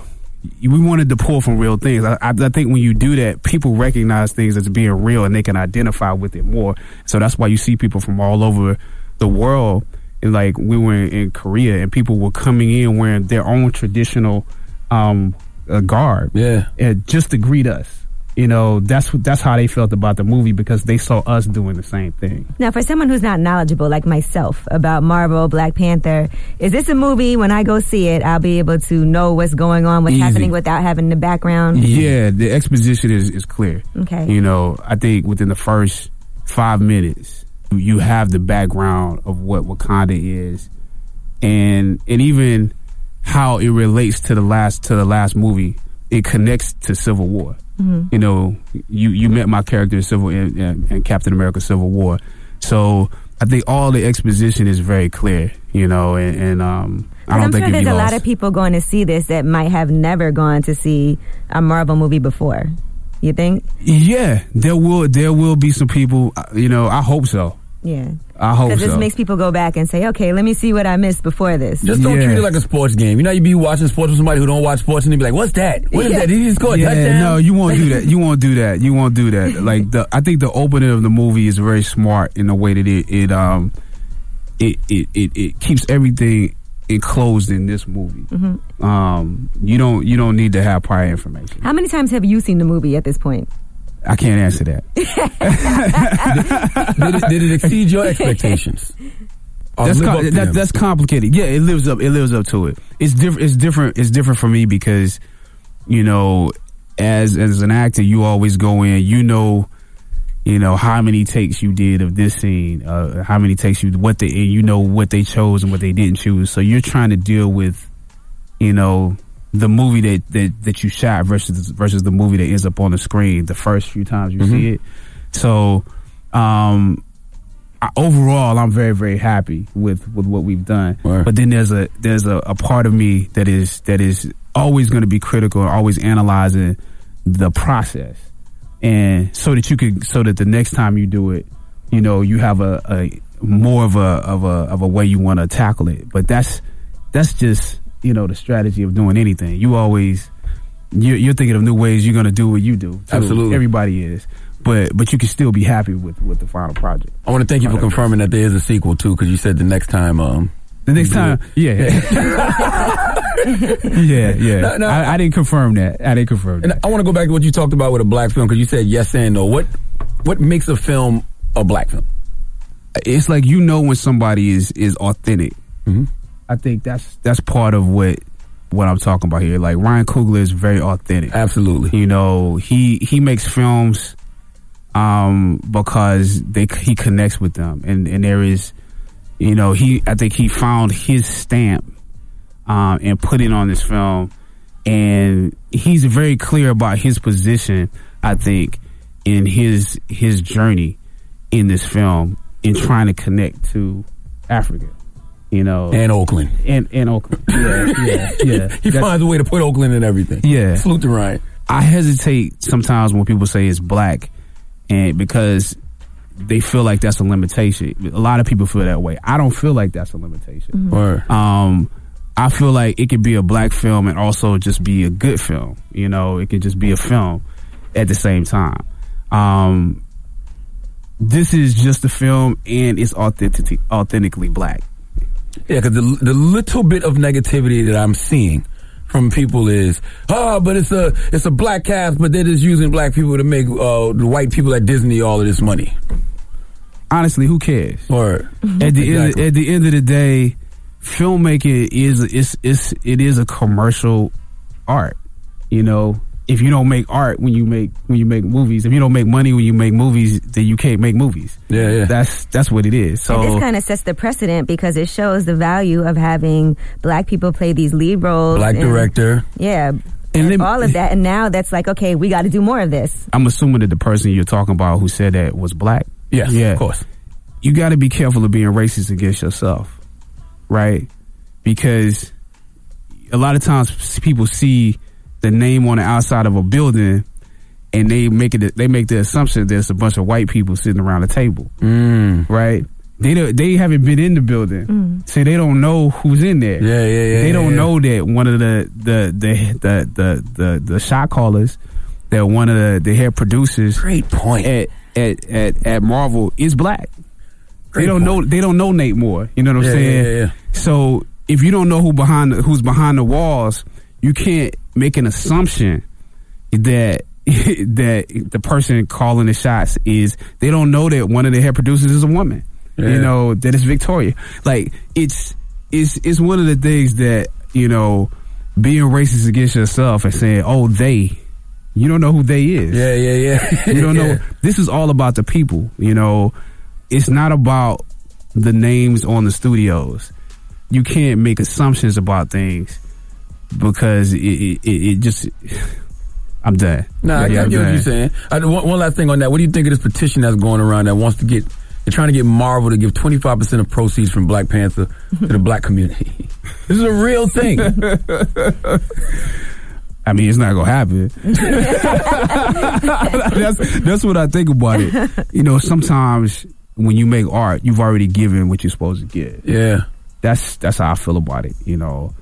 we wanted to pull from real things. I, I think when you do that, people recognize things as being real and they can identify with it more. So that's why you see people from all over the world. And like we were in, in Korea and people were coming in wearing their own traditional um, uh, garb. Yeah. And just to greet us. You know, that's that's how they felt about the movie because they saw us doing the same thing. Now, for someone who's not knowledgeable like myself about Marvel, Black Panther, is this a movie when I go see it, I'll be able to know what's going on, what's Easy. happening without having the background? Yeah, the exposition is, is clear. Okay. You know, I think within the first five minutes, you have the background of what Wakanda is, and and even how it relates to the last to the last movie. It connects to Civil War. Mhm. You know, you you met my character in Civil in, in, in Captain America: Civil War, so I think all the exposition is very clear. You know, and, and um, I think sure there's a lot of people going to see this that might have never gone to see a Marvel movie before. You think? Yeah, there will there will be some people. You know, I hope so. Yeah. I hope Because this so. makes people go back and say, okay, let me see what I missed before this. Just don't treat it like a sports game. You know, you be watching sports with somebody who don't watch sports, and they be like, "What's that? What is Yeah. that? Did he score a yeah, touchdown?" no, you won't do that. You won't do that. You won't do that. Like the, I think the opening of the movie is very smart in the way that it, it um, it, it, it, it keeps everything enclosed in this movie. Mhm. Um, you don't, you don't need to have prior information. How many times have you seen the movie at this point? I can't answer that. did, it, did it exceed your expectations? That's, com- that, that's complicated. Yeah, it lives up. It lives up to it. It's different. It's different. It's different for me because, you know, as as an actor, you always go in. You know, you know how many takes you did of this scene. Uh, how many takes you what they. and You know what they chose and what they didn't choose. So you're trying to deal with, you know, the movie that that that you shot versus versus the movie that ends up on the screen the first few times you see it. So, um, I, overall, I'm very very happy with with what we've done. But then there's a there's a, a part of me that is that is always going to be critical always analyzing the process, and so that you could so that the next time you do it, you know, you have a, a more of a of a of a way you want to tackle it. But that's that's just you know the strategy of doing anything. You always you're, you're thinking of new ways you're going to do what you do. too. Absolutely. everybody is. but but you can still be happy with with the final project. I want to thank you for confirming that there is a sequel too, because you said the next time. Um, The next time, yeah, yeah, yeah. No, no. I, I didn't confirm that. I didn't confirm that. And I want to go back to what you talked about with a black film, because you said yes and no. What what makes a film a black film? it's like you know when somebody is is authentic. Mm-hmm. I think that's that's part of what what I'm talking about here. Like Ryan Coogler is very authentic. Absolutely. You know, he he makes films um because they he connects with them and and there is you know, he I think he found his stamp um and put it on this film and he's very clear about his position, I think, in his his journey in this film in trying to connect to Africa. You know, And Oakland. and and Oakland. Yeah, yeah, yeah. he That's- finds a way to put Oakland in everything. Yeah. Salute to Ryan. I hesitate sometimes when people say it's black, and because they feel like that's a limitation. A lot of people feel that way. I don't feel like that's a limitation. Word. Um, I feel like it could be a black film and also just be a good film. You know, it could just be a film at the same time. Um, this is just a film and it's authentic, authentically black. Yeah, because the, the little bit of negativity that I'm seeing from people is, oh, but it's a it's a black cast, but they're just using black people to make uh, the white people at Disney all of this money. Honestly, who cares? Or at the end, at the end of the day, filmmaking is it's it's it is a commercial art. You know, if you don't make art when you make when you make movies, if you don't make money when you make movies, then you can't make movies. Yeah, yeah. That's that's what it is. So and this kind of sets the precedent because it shows the value of having black people play these lead roles. Black and- director. Yeah. And, all of that. And now that's like, okay, we got to do more of this. I'm assuming that the person you're talking about who said that was black. Yes, yeah, of course. You got to be careful of being racist against yourself, right? Because a lot of times people see the name on the outside of a building and they make it they make the assumption there's a bunch of white people sitting around the table, Mm. right? They don't, they haven't been in the building, so they don't know who's in there. Yeah, yeah, yeah. They yeah, don't yeah. know that one of the the the the the the, the shot callers, that one of the the head producers, great point at at at, at Marvel is black. Great they don't know they don't know Nate Moore. You know what I'm Yeah, saying? yeah, yeah. So if you don't know who behind the, who's behind the walls, you can't make an assumption that that the person calling the shots is they don't know that one of the head producers is a woman. Yeah. You know that it's Victoria. Like it's it's it's one of the things that you know being racist against yourself and saying oh they. You don't know who they is. Yeah, yeah, yeah. you don't know. Yeah. This is all about the people. You know, it's not about the names on the studios. You can't make assumptions about things because it it, it, just. I'm done. Nah, I, I Yeah, get what you're saying. I, one, one last thing on that. What do you think of this petition that's going around that wants to get? They're trying to get Marvel to give 25 percent of proceeds from Black Panther to the black community. this is a real thing. I mean, it's not gonna happen. that's that's what I think about it. You know, sometimes when you make art, you've already given what you're supposed to give. Yeah, that's that's how I feel about it. You know,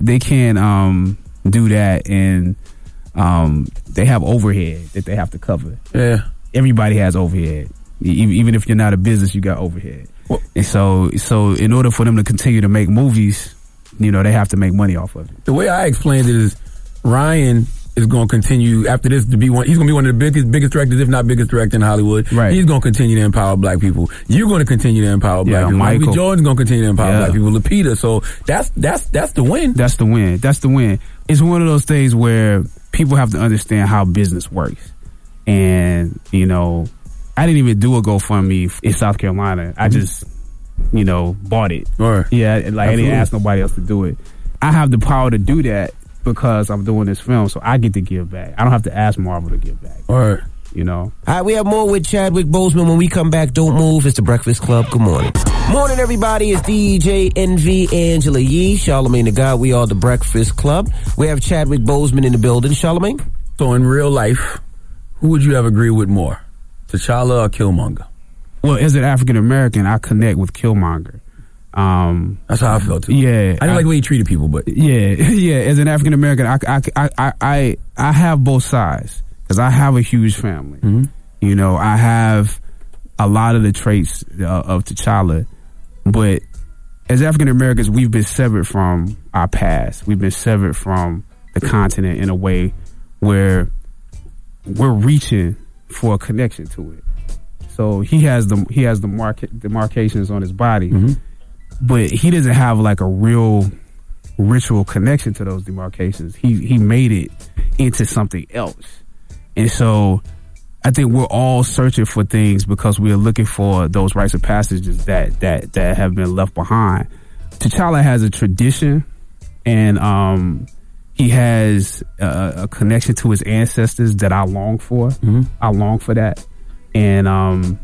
they can't um, do that, and um, they have overhead that they have to cover. Yeah, everybody has overhead. Even if you're not a business, you got overhead. and so, so in order for them to continue to make movies, you know, they have to make money off of it. The way I explained it is, Ryan is going to continue after this to be one. He's going to be one of the biggest, biggest directors, if not biggest director in Hollywood. Right. He's going to continue to empower black people. You're going to continue to empower black Yeah, people. Michael Michael. Jordan's going to continue to empower Yeah. black people. Lupita. So that's that's that's the win. That's the win. That's the win. It's one of those things where people have to understand how business works. And, you know, I didn't even do a GoFundMe in South Carolina. I mm-hmm. just, you know, bought it. Right. Yeah, like I didn't ask nobody else to do it. I have the power to do that because I'm doing this film, so I get to give back. I don't have to ask Marvel to give back. All right. You know. All right, we have more with Chadwick Boseman. When we come back, don't move. It's the Breakfast Club. Good morning. Morning, everybody. It's DJ Envy Angela Yee, Charlemagne the God. We are the Breakfast Club. We have Chadwick Boseman in the building. Charlemagne? So in real life, who would you have agreed with more, T'Challa or Killmonger? Well, as an African American, I connect with Killmonger. Um, That's how I felt too. Yeah, I didn't like the way he treated people, but yeah, yeah. As an African American, I, I, I, I, I, I have both sides because I have a huge family. Mm-hmm. You know, I have a lot of the traits uh, of T'Challa, but as African Americans, we've been severed from our past. We've been severed from the continent in a way where we're reaching for a connection to it. So he has the he has the mark demarcations on his body, but he doesn't have like a real ritual connection to those demarcations. He he made it into something else, and so I think we're all searching for things because we are looking for those rites of passages that that that have been left behind. T'Challa has a tradition, and um, he has a, a connection to his ancestors that I long for. I long for that, and um,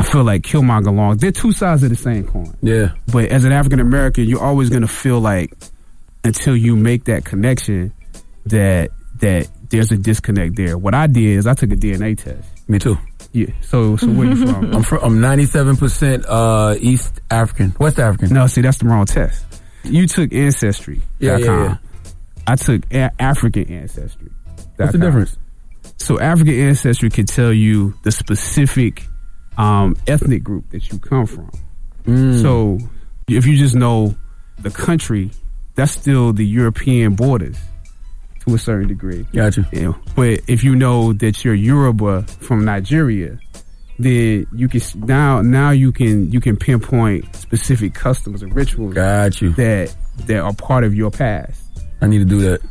I feel like Killmonger Long. They're two sides of the same coin. Yeah. But as an African American, you're always going to feel like until you make that connection that that there's a disconnect there. What I did is I took a DNA test. Me too. Yeah. So so where you from? I'm from. I'm 97 percent uh, East African, West African. No, see that's the wrong test. You took ancestry. Yeah, yeah, yeah. I took a- African ancestry. What's the difference? So African ancestry can tell you the specific um, ethnic group that you come from. Mm. So if you just know the country, that's still the European borders to a certain degree. Gotcha. You know, but if you know that you're Yoruba from Nigeria, then you can now now you can you can pinpoint specific customs and rituals Got you. that that are part of your past. I need to do that.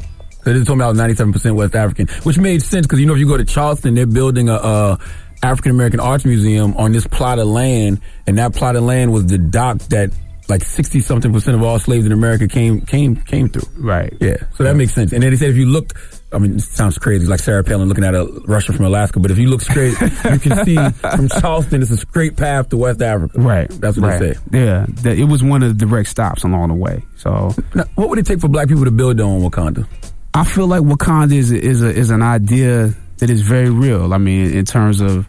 They just told me I was 97% West African, which made sense because you know if you go to Charleston, they're building a, uh African American Arts Museum on this plot of land, and that plot of land was the dock that like 60 something percent of all slaves in America came came came through. Right. Yeah. So that makes sense. And then they said if you looked, I mean, it sounds crazy, like Sarah Palin looking at a Russian from Alaska, but if you look straight, you can see from Charleston, it's a straight path to West Africa. Right. That's what right. they say. Yeah. That, it was one of the direct stops along the way. So Now, what would it take for black people to build their own Wakanda? I feel like Wakanda is a, is a, is an idea that is very real. I mean, in terms of,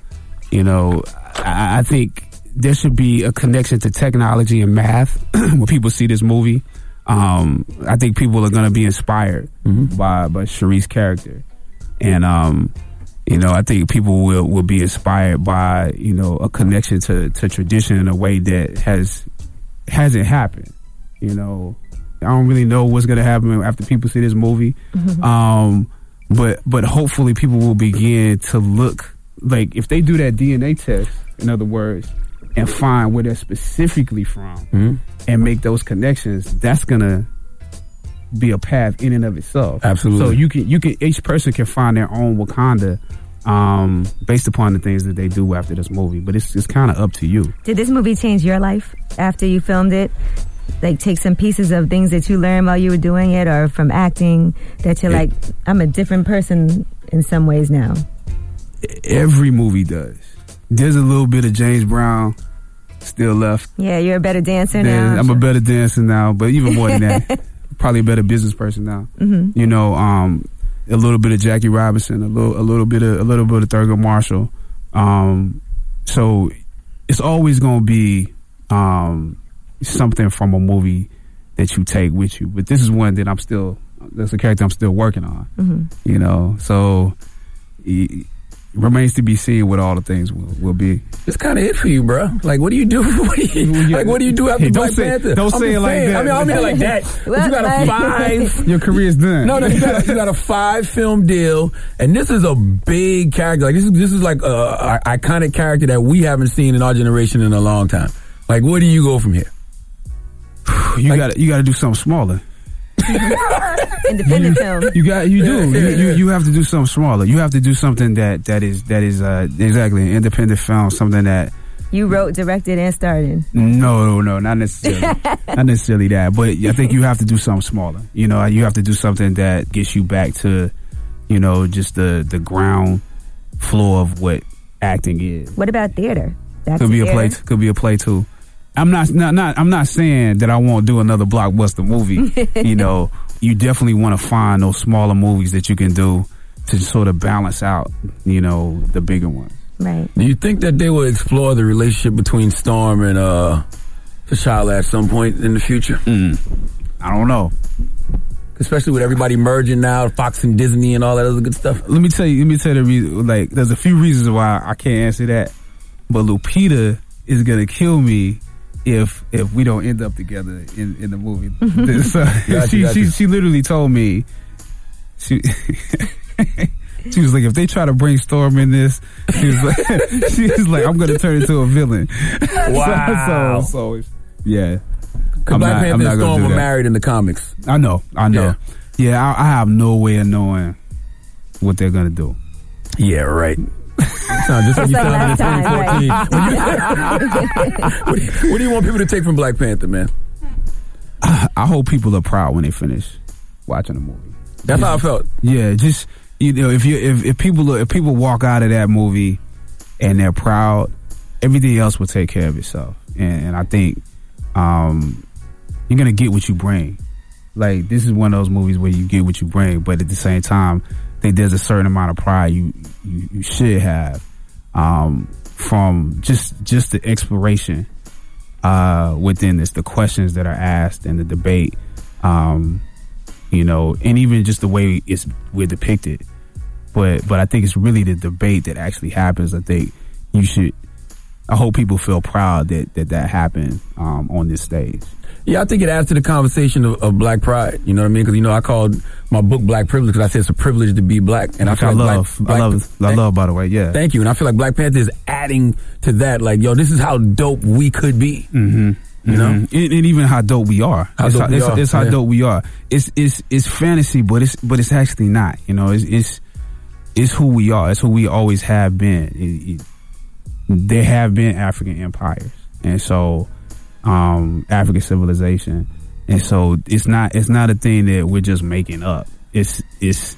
you know, I, I think there should be a connection to technology and math when people see this movie. Um, I think people are going to be inspired by by Shuri's character, and um, you know, I think people will will be inspired by you know a connection to to tradition in a way that has hasn't happened. You know, I don't really know what's gonna happen after people see this movie. Um, but but hopefully people will begin to look like if they do that DNA test, in other words, and find where they're specifically from and make those connections, that's gonna be a path in and of itself. Absolutely. So you can you can each person can find their own Wakanda um based upon the things that they do after this movie. But it's it's kinda up to you. Did this movie change your life after you filmed it? Like take some pieces of things that you learned while you were doing it or from acting that you're It- like, I'm a different person in some ways now. Every movie does. There's a little bit of James Brown still left. Yeah, you're a better dancer now. I'm a better dancer now, but even more than that, probably a better business person now. Mhm. You know, um, a little bit of Jackie Robinson, a little, a little bit of, a little bit of Thurgood Marshall. Um, so it's always going to be um, something from a movie that you take with you. But this is one that I'm still, that's a character I'm still working on. Mhm. You know, so it remains to be seen what all the things will, will be. It's kind of it for you, bro. Like, what do you do? What do you, like, what do you do after Hey, don't Black say- Panther? don't I'm say just it like saying. that. I mean, I mean it like that. But you got a five. Your career's done. No, no, you got a, you got a five film deal, and this is a big character. Like this is this is like a, a iconic character that we haven't seen in our generation in a long time. Like, where do you go from here? You got you got to do something smaller. Independent film. You got you do you, you you have to do something smaller. You have to do something that that is that is uh exactly an independent film. Something that You wrote, directed, and starred in. no no no not necessarily not necessarily that. But I think you have to do something smaller. You know you have to do something that gets you back to you know just the the ground floor of what acting is. What about theater? Back could to be a theater? play. Could be a play too. I'm not, not, not. I'm not saying that I won't do another blockbuster movie. you know, you definitely want to find those smaller movies that you can do to sort of balance out. You know, the bigger ones. Right. Do you think that they will explore the relationship between Storm and uh, T'Challa at some point in the future? I don't know. especially with everybody merging now, Fox and Disney and all that other good stuff? Let me tell you. Let me tell you the reason. Like, there's a few reasons why I can't answer that, but Lupita is gonna kill me if if we don't end up together in in the movie. so, uh, Gotcha, she, gotcha. she she literally told me she. She was like, if they try to bring Storm in this, she was like, she was like, I'm gonna turn into a villain. Wow. so, so, it's- yeah. Because I'm Black not- Panther and Storm were married in the comics. I know, I know. Yeah, I, I have no way of knowing what they're gonna do. Yeah, right. Sound just like you Just sounded in last time, 2014. what, do you, what do you want people to take from Black Panther, man? I hope people are proud when they finish watching the movie. That's how I felt. Yeah, just you know, if you if, if people if people walk out of that movie and they're proud, everything else will take care of itself. And, and I think um, you're gonna get what you bring. Like this is one of those movies where you get what you bring, but at the same time, I think there's a certain amount of pride you you, you should have um, from just just the exploration uh, within this, the questions that are asked and the debate. Um, you know, and even just the way it's we're depicted. But but I think it's really the debate that actually happens. I think you should. I hope people feel proud that that that happened um, on this stage. Yeah, I think it adds to the conversation of, of black pride. You know what I mean? Because you know, I called my book "Black Privilege" because I said it's a privilege to be black, and I feel I like love. Black, I love. I love. By the way, yeah. Thank you, and I feel like Black Panther is adding to that. Like, yo, this is how dope we could be. Mm-hmm. You know? and, and even how dope we are. How it's dope how, we it's, are, it's how yeah. dope we are. It's it's it's fantasy, but it's but it's actually not. You know, it's it's it's who we are. It's who we always have been. It- it- there have been African empires, and so um, African civilization, and so it's not it's not a thing that we're just making up. It's it's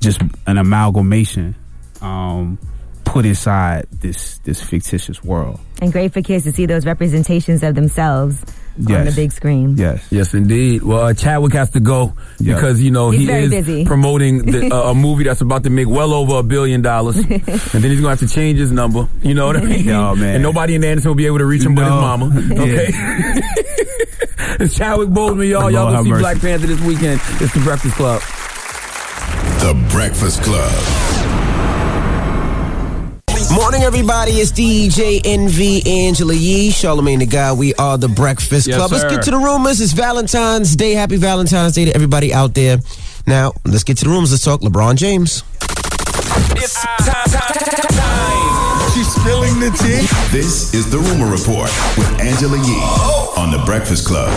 just an amalgamation um, put inside this this fictitious world. And great for kids to see those representations of themselves on the big screen. Yes. Yes, indeed. Well, uh, Chadwick has to go Yeah. because you know He's he is busy. promoting the, uh, a movie that's about to make well over a billion dollars, and then he's gonna have to change his number. You know what I mean? No, man. And nobody in Anderson will be able to reach him but his No. mama. Yeah. Okay. it's Chadwick Boseman, y'all. Y'all Lord go see mercy. Black Panther this weekend. It's the Breakfast Club. The Breakfast Club. Morning, everybody. It's DJ Envy Angela Yee, Charlemagne the Guy. We are the Breakfast Yes, Club. Let's sir. get to the rumors. It's Valentine's Day. Happy Valentine's Day to everybody out there. Now, let's get to the rumors. Let's talk LeBron James. She's spilling the tea. This is the Rumor Report with Angela Yee on The Breakfast Club.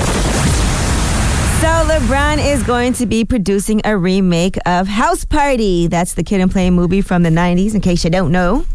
So LeBron is going to be producing a remake of House Party. That's the Kid and Play movie from the 90s, in case you don't know.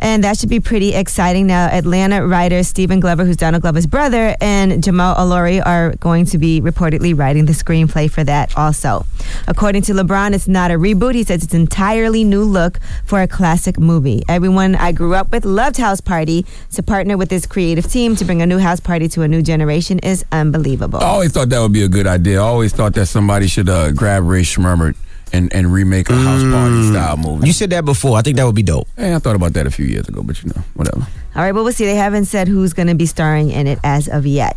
And that should be pretty exciting. Now, Atlanta writer Stephen Glover, who's Donald Glover's brother, and Jamal Olori are going to be reportedly writing the screenplay for that also. According to LeBron, it's not a reboot. He says it's entirely new look for a classic movie. Everyone I grew up with loved House Party. To partner with this creative team to bring a new House Party to a new generation is unbelievable. I always thought that would be a good idea. I always thought that somebody should uh, grab Ray Schmurmert and, and remake a house party style movie. You said that before. I think that would be dope. Hey, I thought about that a few years ago, but you know, whatever. All right, well, we'll see. They haven't said who's going to be starring in it as of yet.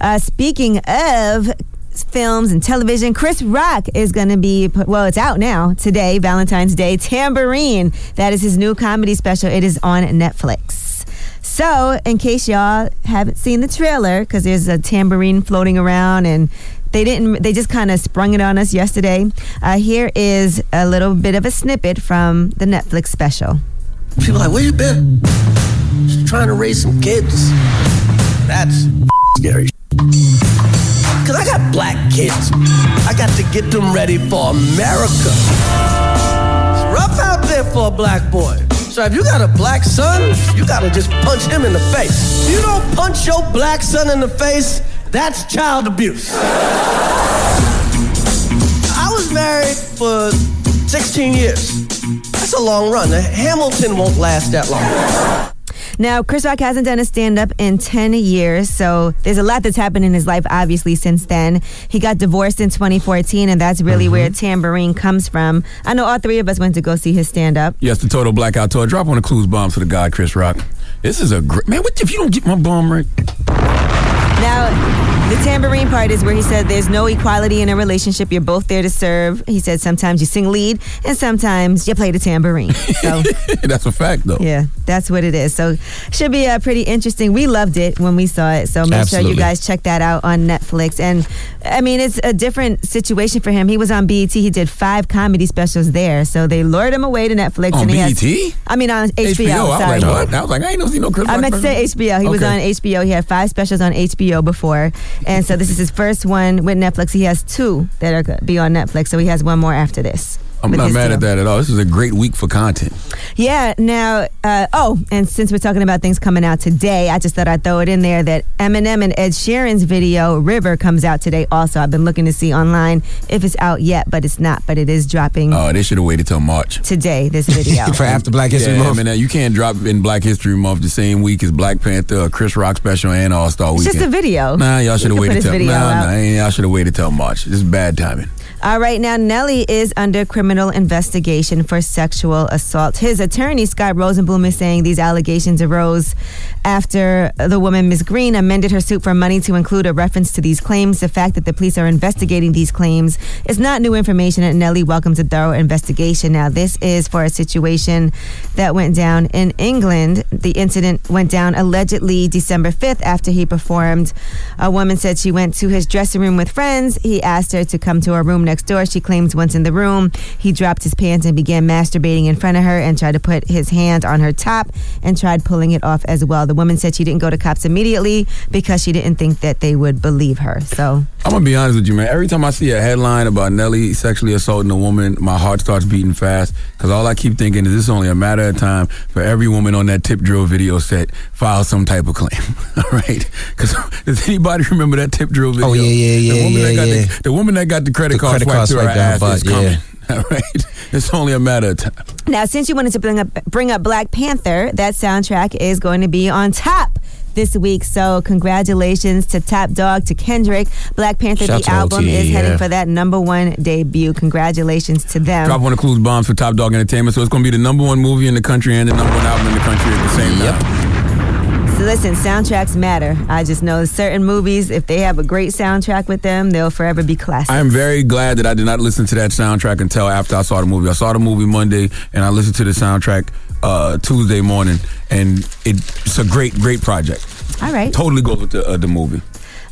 Uh, speaking of films and television, Chris Rock is going to be, well, it's out now today, Valentine's Day. Tambourine. That is his new comedy special. It is on Netflix. So, in case y'all haven't seen the trailer, because there's a tambourine floating around and they didn't, they just kind of sprung it on us yesterday. Uh, here is a little bit of a snippet from the Netflix special. People like, where you been? Just trying to raise some kids. That's scary. Cause I got black kids. I got to get them ready for America. It's rough out there for a black boy. So if you got a black son, you gotta just punch him in the face. You don't punch your black son in the face, that's child abuse. I was married for 16 years. That's a long run. Hamilton won't last that long. Now, Chris Rock hasn't done a stand up in 10 years, so there's a lot that's happened in his life, obviously, since then. He got divorced in 2014, and that's really mm-hmm. where Tambourine comes from. I know all three of us went to go see his stand up. Yes, the total blackout tour. Drop on the clues bombs for the guy Chris Rock. This is a great man. What if you don't get my bomb right? Now, the tambourine part is where he said there's no equality in a relationship. You're both there to serve. He said sometimes you sing lead and sometimes you play the tambourine. So, That's a fact, though. yeah, that's what it is. So, should be uh, pretty interesting. We loved it when we saw it. So, make sure you guys check that out on Netflix. And I mean, it's a different situation for him. He was on BET. He did five comedy specials there. So, they lured him away to Netflix. On and he has- BET? I mean, on HBO. HBO. I was like, what? I was like, I ain't never seen no Chris I meant to say. HBO. He was on HBO. He had five specials on HBO before, and so this is his first one with Netflix. He has two that are be on Netflix, so he has one more after this. I'm not mad deal. at that at all. This is a great week for content. Yeah. Now, uh, oh, and since we're talking about things coming out today, I just thought I'd throw it in there that Eminem and Ed Sheeran's video "River" comes out today. Also, I've been looking to see online if it's out yet, but it's not. But it is dropping Oh, they should have waited till March. today. This video. For after Black History yeah, Month. I mean, you can't drop in Black History Month the same week as Black Panther, or Chris Rock special, and All Star It's Weekend. just a video. Nah, y'all should have waited till. Nah, nah, y'all should have waited till March. This is bad timing. All right, now Nelly is under criminal investigation for sexual assault. His attorney, Scott Rosenblum, is saying these allegations arose after the woman, Ms. Green, amended her suit for money to include a reference to these claims. The fact that the police are investigating these claims is not new information, and Nelly welcomes a thorough investigation. Now, this is for a situation that went down in England. The incident went down allegedly December 5th after he performed. A woman said she went to his dressing room with friends. He asked her to come to a room next door. She claims once in the room, he dropped his pants and began masturbating in front of her and tried to put his hand on her top and tried pulling it off as well. The woman said she didn't go to cops immediately because she didn't think that they would believe her. So, I'm gonna be honest with you, man. Every time I see a headline about Nelly sexually assaulting a woman, my heart starts beating fast because all I keep thinking is it's only a matter of time for every woman on that tip drill video set file some type of claim. all right? Because does anybody remember that tip drill oh, video? Oh, yeah, yeah, yeah, The woman, yeah, that, got yeah. The, the woman that got the credit The card credit swiped card through her swiped down her ass butt, is yeah. coming. All right? It's only a matter of time. Now, since you wanted to bring up bring up Black Panther, that soundtrack is going to be on top this week. So, congratulations to Top Dawg to Kendrick. Black Panther Shout the out to album is OT, heading for that number one debut. Congratulations to them. Drop one of Clues bombs for Top Dawg Entertainment. So it's gonna be the number one movie in the country and the number one album in the country at the same time. So listen, soundtracks matter. I just know certain movies, if they have a great soundtrack with them, they'll forever be classic. I am very glad that I did not listen to that soundtrack until after I saw the movie. I saw the movie Monday and I listened to the soundtrack uh, Tuesday morning, and it, it's a great, great project. All right. Totally goes with the, uh, the movie,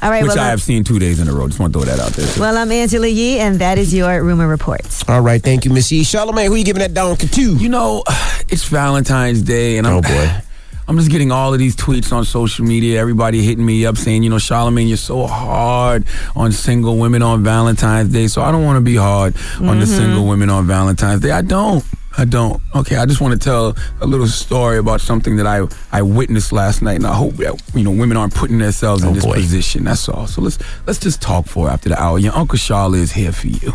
All right. which well, I have seen two days in a row. Just want to throw that out there. too. well, I'm Angela Yee, and that is your rumor report. All right, thank you, Miss Yee. Charlamagne, who you giving that donkey to? You know, it's Valentine's Day, and I'm, Oh, boy. I'm just getting all of these tweets on social media. Everybody hitting me up saying, you know, Charlamagne, you're so hard on single women on Valentine's Day. So I don't want to be hard on the Mm-hmm. single women on Valentine's Day. I don't. I don't. Okay, I just want to tell a little story about something that I I witnessed last night, and I hope that you know women aren't putting themselves in Oh, this boy. position. That's all. So let's let's just talk for after the hour. Your uncle Charlotte is here for you.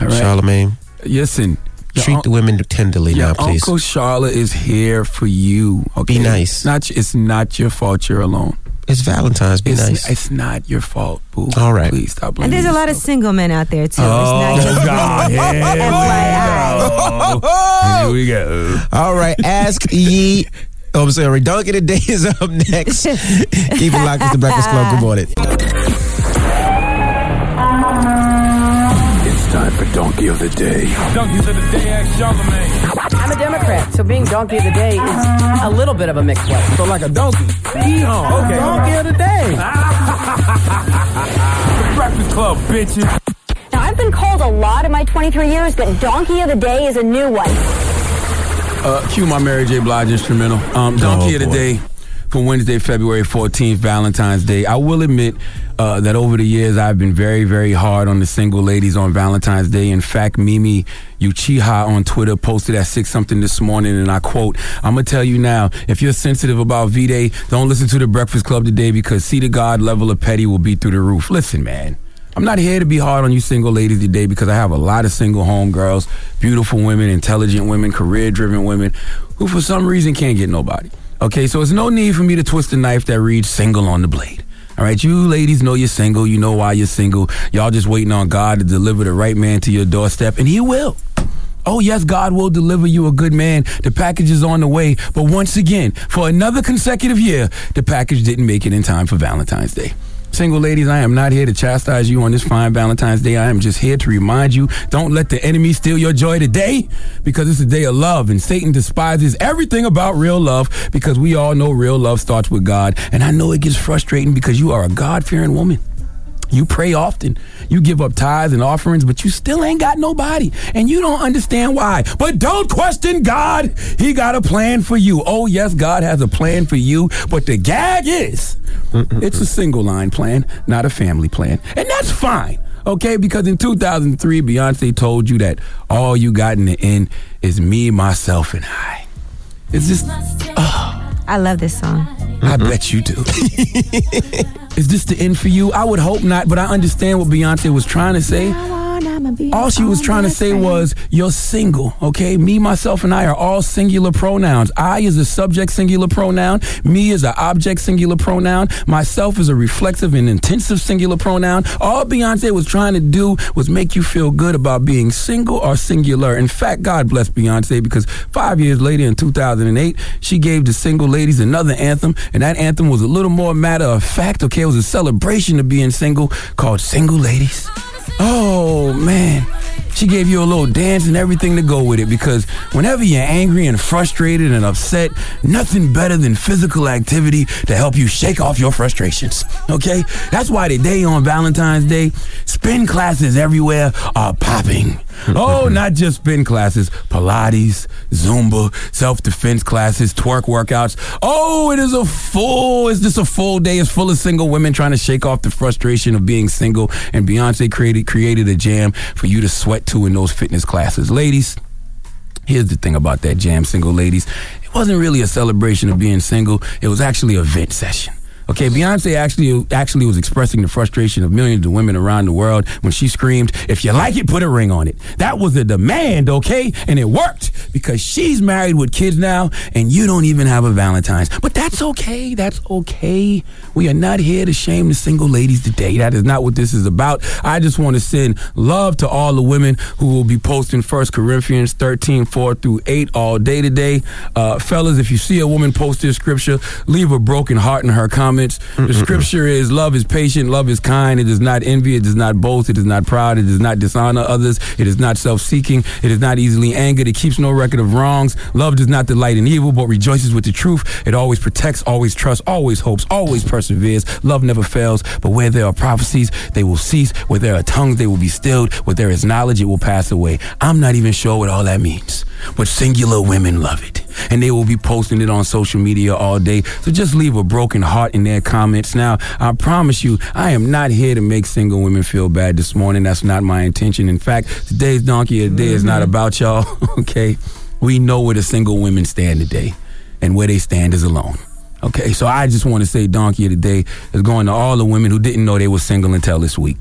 All right, Charlamagne, Listen, treat un- the women tenderly your now, please. Uncle Charlotte is here for you. Okay, Be nice. It's not, it's not your fault. You're alone. It's Valentine's. Be it's, nice. It's not your fault, boo. All right. Please stop And there's a lot of single men out there, too. Oh, it's not oh, just God. women. Here FYI. Here we go. All right, Ask Yee. Oh, I'm sorry. Donkey of the Day is up next. Keep it locked with the Breakfast Club. Good morning. For Donkey of the Day. Donkeys of the day, ask Charlemagne. I'm a Democrat, so being donkey of the day is a little bit of a mixed way. So like a donkey. Yeehaw. Okay. Donkey of the day. the Breakfast Club, bitches. Now, I've been called a lot in my 23 years, but Donkey of the Day is a new one. Uh, cue my Mary J. Blige instrumental. Um, Donkey Oh, of the boy. Day for Wednesday, February 14th, Valentine's Day. I will admit uh, that over the years I've been very, very hard on the single ladies on Valentine's Day. In fact, Mimi Uchiha on Twitter posted at 6 something this morning, and I quote, I'm going to tell you now, if you're sensitive about V-Day, don't listen to the Breakfast Club today because see the God level of petty will be through the roof. Listen, man. I'm not here to be hard on you single ladies today because I have a lot of single home girls, beautiful women, intelligent women, career driven women who for some reason can't get nobody. Okay, so it's no need for me to twist a knife that reads single on the blade. All right, you ladies know you're single. You know why you're single. Y'all just waiting on God to deliver the right man to your doorstep, and He will. Oh, yes, God will deliver you a good man. The package is on the way. But once again, for another consecutive year, the package didn't make it in time for Valentine's Day. Single ladies, I am not here to chastise you on this fine Valentine's Day. I am just here to remind you don't let the enemy steal your joy today because it's a day of love and Satan despises everything about real love because we all know real love starts with God. And I know it gets frustrating because you are a God fearing woman. You pray often. You give up tithes and offerings, but you still ain't got nobody. And you don't understand why. But don't question God. He got a plan for you. Oh, yes, God has a plan for you. But the gag is it's a single line plan, not a family plan. And that's fine. Okay, because in 2003, Beyonce told you that all you got in the end is me, myself, and I. It's just, I love this song. I bet you do. Is this the end for you? I would hope not, but I understand what Beyonce was trying to say. All she was trying to say was, you're single, okay? Me, myself, and I are all singular pronouns. I is a subject singular pronoun. Me is an object singular pronoun. Myself is a reflexive and intensive singular pronoun. All Beyonce was trying to do was make you feel good about being single or singular. In fact, God bless Beyonce because five years later in 2008, she gave the single ladies another anthem, and that anthem was a little more matter of fact, okay? It was a celebration of being single called Single Ladies. Oh man. She gave you a little dance and everything to go with it because whenever you're angry and frustrated and upset, nothing better than physical activity to help you shake off your frustrations. Okay? That's why today on Valentine's Day, spin classes everywhere are popping. Oh, not just spin classes, Pilates, Zumba, self-defense classes, twerk workouts. Oh, it is a full, it's just a full day. It's full of single women trying to shake off the frustration of being single. And Beyonce created created a jam for you to sweat to in those fitness classes. Ladies, here's the thing about that jam, single ladies. It wasn't really a celebration of being single. It was actually a vent session. Okay, Beyonce actually actually was expressing the frustration of millions of women around the world when she screamed, "If you like it, put a ring on it." That was a demand, okay, and it worked because she's married with kids now, and you don't even have a Valentine's. But that's okay. That's okay. We are not here to shame the single ladies today. That is not what this is about. I just want to send love to all the women who will be posting First Corinthians 13, 4 through 8 all day today. Uh, fellas, if you see a woman post this scripture, leave a broken heart in her comments. The scripture is love is patient, love is kind, it does not envy, it does not boast, it is not proud, it does not dishonor others, it is not self seeking, it is not easily angered, it keeps no record of wrongs. Love does not delight in evil, but rejoices with the truth. It always protects, always trusts, always hopes, always perseveres. Love never fails, but where there are prophecies, they will cease. Where there are tongues, they will be stilled. Where there is knowledge, it will pass away. I'm not even sure what all that means, but singular women love it. And they will be posting it on social media all day. So just leave a broken heart in their comments. Now, I promise you, I am not here to make single women feel bad this morning. That's not my intention. In fact, today's Donkey of the Day is not mm-hmm. about y'all, okay? We know where the single women stand today, and where they stand is alone. Okay, so I just want to say Donkey of the Day is going to all the women who didn't know they were single until this week.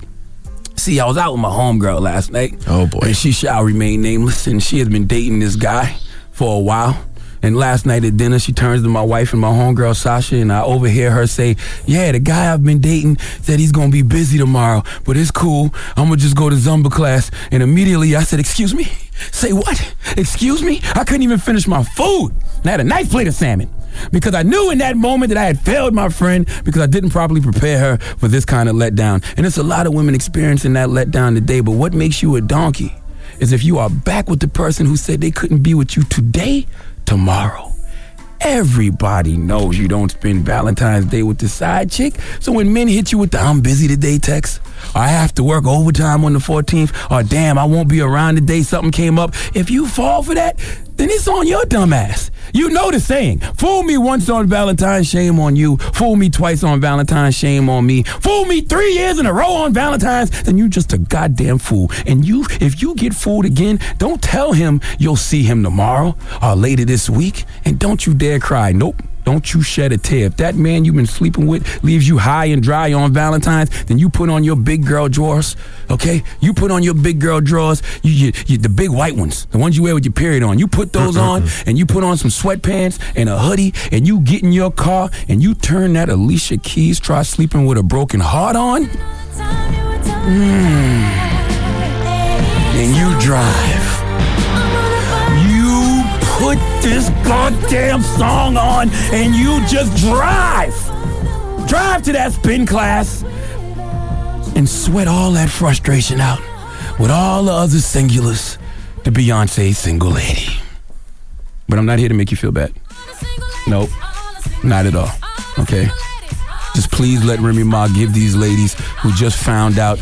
See, I was out with my homegirl last night. Oh boy. And she shall remain nameless, and she has been dating this guy for a while. And last night at dinner, she turns to my wife and my homegirl Sasha, and I overhear her say, "Yeah, the guy I've been dating said he's gonna be busy tomorrow, but it's cool. I'm gonna just go to Zumba class." And immediately I said, "Excuse me? Say what? Excuse me? I couldn't even finish my food. And I had a nice plate of salmon." Because I knew in that moment that I had failed my friend because I didn't properly prepare her for this kind of letdown. And it's a lot of women experiencing that letdown today. But what makes you a donkey is if you are back with the person who said they couldn't be with you today, tomorrow. Everybody knows you don't spend Valentine's Day with the side chick. So when men hit you with the I'm busy today text, or I have to work overtime on the 14th, or damn, I won't be around today, something came up. If you fall for that, then it's on your dumbass. You know the saying. Fool me once on Valentine's, shame on you. Fool me twice on Valentine's, shame on me. Fool me three years in a row on Valentine's, then you just a goddamn fool. And you, if you get fooled again, don't tell him you'll see him tomorrow or later this week. And don't you dare cry. Nope. Don't you shed a tear. If that man you've been sleeping with leaves you high and dry on Valentine's, then you put on your big girl drawers, okay? You put on your big girl drawers, you, you, you the big white ones, the ones you wear with your period on. You put those on, and you put on some sweatpants and a hoodie, and you get in your car, and you turn that Alicia Keys try sleeping with a broken heart on, Mm. and you drive. Put this goddamn song on and you just drive. Drive to that spin class and sweat all that frustration out with all the other singulars to Beyonce's single lady. But I'm not here to make you feel bad. Nope, not at all. Okay? Just please let Remy Ma give these ladies who just found out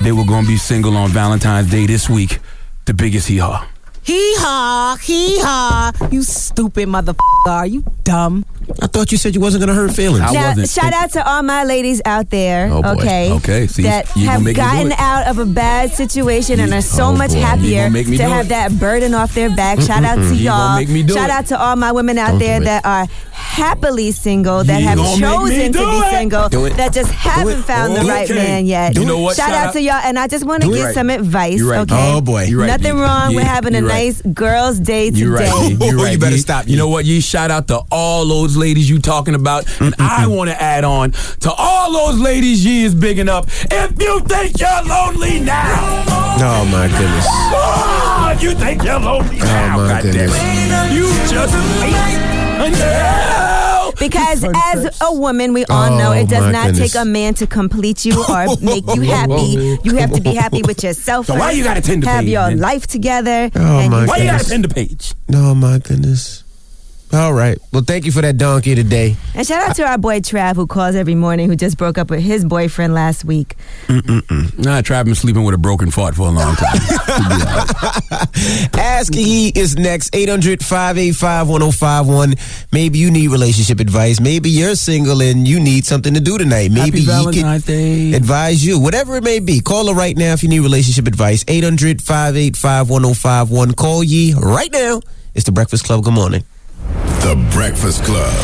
they were going to be single on Valentine's Day this week the biggest hee haw. Hee haw, hee haw. You stupid motherfucker. Are you dumb? I thought you said you wasn't gonna hurt feelings. Now, shout out to all my ladies out there, Oh, okay? Okay, see, that you have make me do gotten it. out of a bad situation and are so oh, much boy, happier gonna make me to do have it. that burden off their back. Shout out to. You gonna y'all. make me do shout it. out to all my women out Don't there that are happily single, that You have gonna make me chosen to be it. single, that just haven't found the right man yet. You know what? Shout, Shout out, out- to y'all, and I just want to give some advice, okay? Oh, boy. Nothing wrong with Yeah, having a nice girls' day today. You're right. B. You're right. you better stop, You know what? You shout out to all those ladies you talking about, and I want to add on to all those ladies Yee is bigging up. If you think you're lonely now, Oh my goodness. oh, you think you're lonely oh, now, my God damn goodness. it, you just wait until Because as a woman, we all know Oh, it does not goodness. take a man to complete you or make you happy. You have to be happy with yourself. So why you got to Tinder Have page, Have your man? life together. Oh, and my you- why you got a goodness. Tinder page? Oh my goodness. All right. Well, thank you for that donkey today. And shout out to our boy Trav who calls every morning who just broke up with his boyfriend last week. Nah, Trav been sleeping with a broken fart for a long time. Ask Yee is next. 800 585 1051. Maybe you need relationship advice. Maybe you're single and you need something to do tonight. Maybe he Valentine's Day. advise you. Whatever it may be. Call her right now if you need relationship advice. 800 585 1051. Call Yee right now. It's the Breakfast Club. Good morning. The Breakfast Club.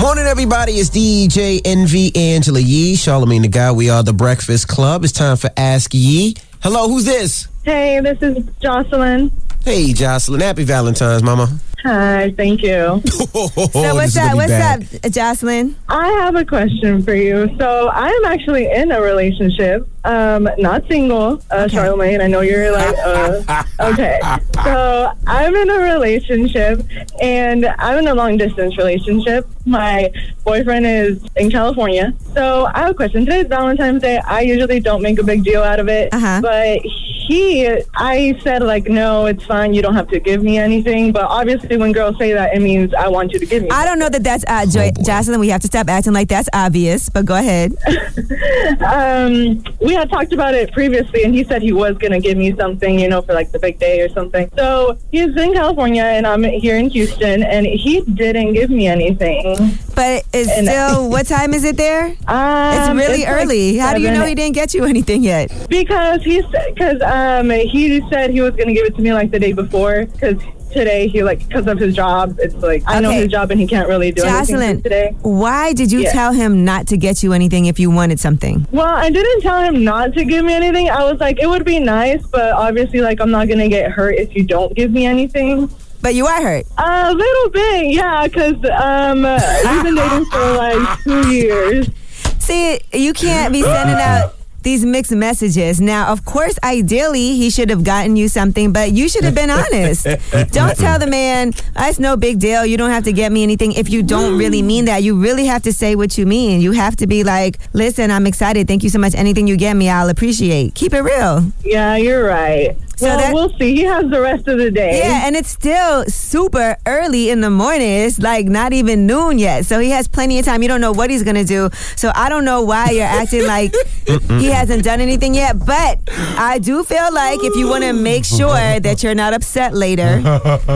Morning, everybody. It's DJ Envy Angela Yee, Charlemagne the God. We are the Breakfast Club. It's time for Ask Yee. Hello, who's this? Hey, this is Jocelyn. Hey, Jocelyn. Happy Valentine's, Mama. Hi, thank you. So what's is up? What's bad. up, Jocelyn? I have a question for you. So I'm actually in a relationship, um, not single, uh, Charlemagne. I know you're like, uh, okay. So I'm in a relationship, and I'm in a long distance relationship. My boyfriend is in California. So I have a question. Today's Valentine's Day. I usually don't make a big deal out of it, but he, I said like, no, it's fine. You don't have to give me anything. But obviously, when girls say that, it means I want you to give me. I don't know that that's uh, jo- Jocelyn. We have to stop acting like that's obvious. But go ahead. um, we had talked about it previously, and he said he was going to give me something, you know, for like the big day or something. So he's in California, and I'm here in Houston, and he didn't give me anything. But it's And- still, what time is it there? it's Um, really it's like early. How do you know he didn't get you anything yet? Because he said, because um he said he was going to give it to me like the day before because today he like because of his job it's like I know Okay. his job and he can't really do anything Jocelyn, for today. why did you Yeah. tell him not to get you anything if you wanted something? Well, I didn't tell him not to give me anything. I was like, it would be nice, but obviously, like, I'm not gonna get hurt if you don't give me anything. But you are hurt. A little bit, yeah, because um, we've been dating for like two years. See, you can't be sending out these mixed messages. Now, of course, ideally, he should have gotten you something, but you should have been honest. don't tell the man, "Oh, it's no big deal. You don't have to get me anything if you don't really mean that. You really have to say what you mean. You have to be like, listen, I'm excited. Thank you so much. Anything you get me, I'll appreciate. Keep it real. Yeah, you're right. So well, that- we'll see. He has the rest of the day. Yeah, and it's still super early in the morning. It's like not even noon yet. So he has plenty of time. You don't know what he's going to do. So I don't know why you're acting like he hasn't done anything yet. But I do feel like if you want to make sure that you're not upset later,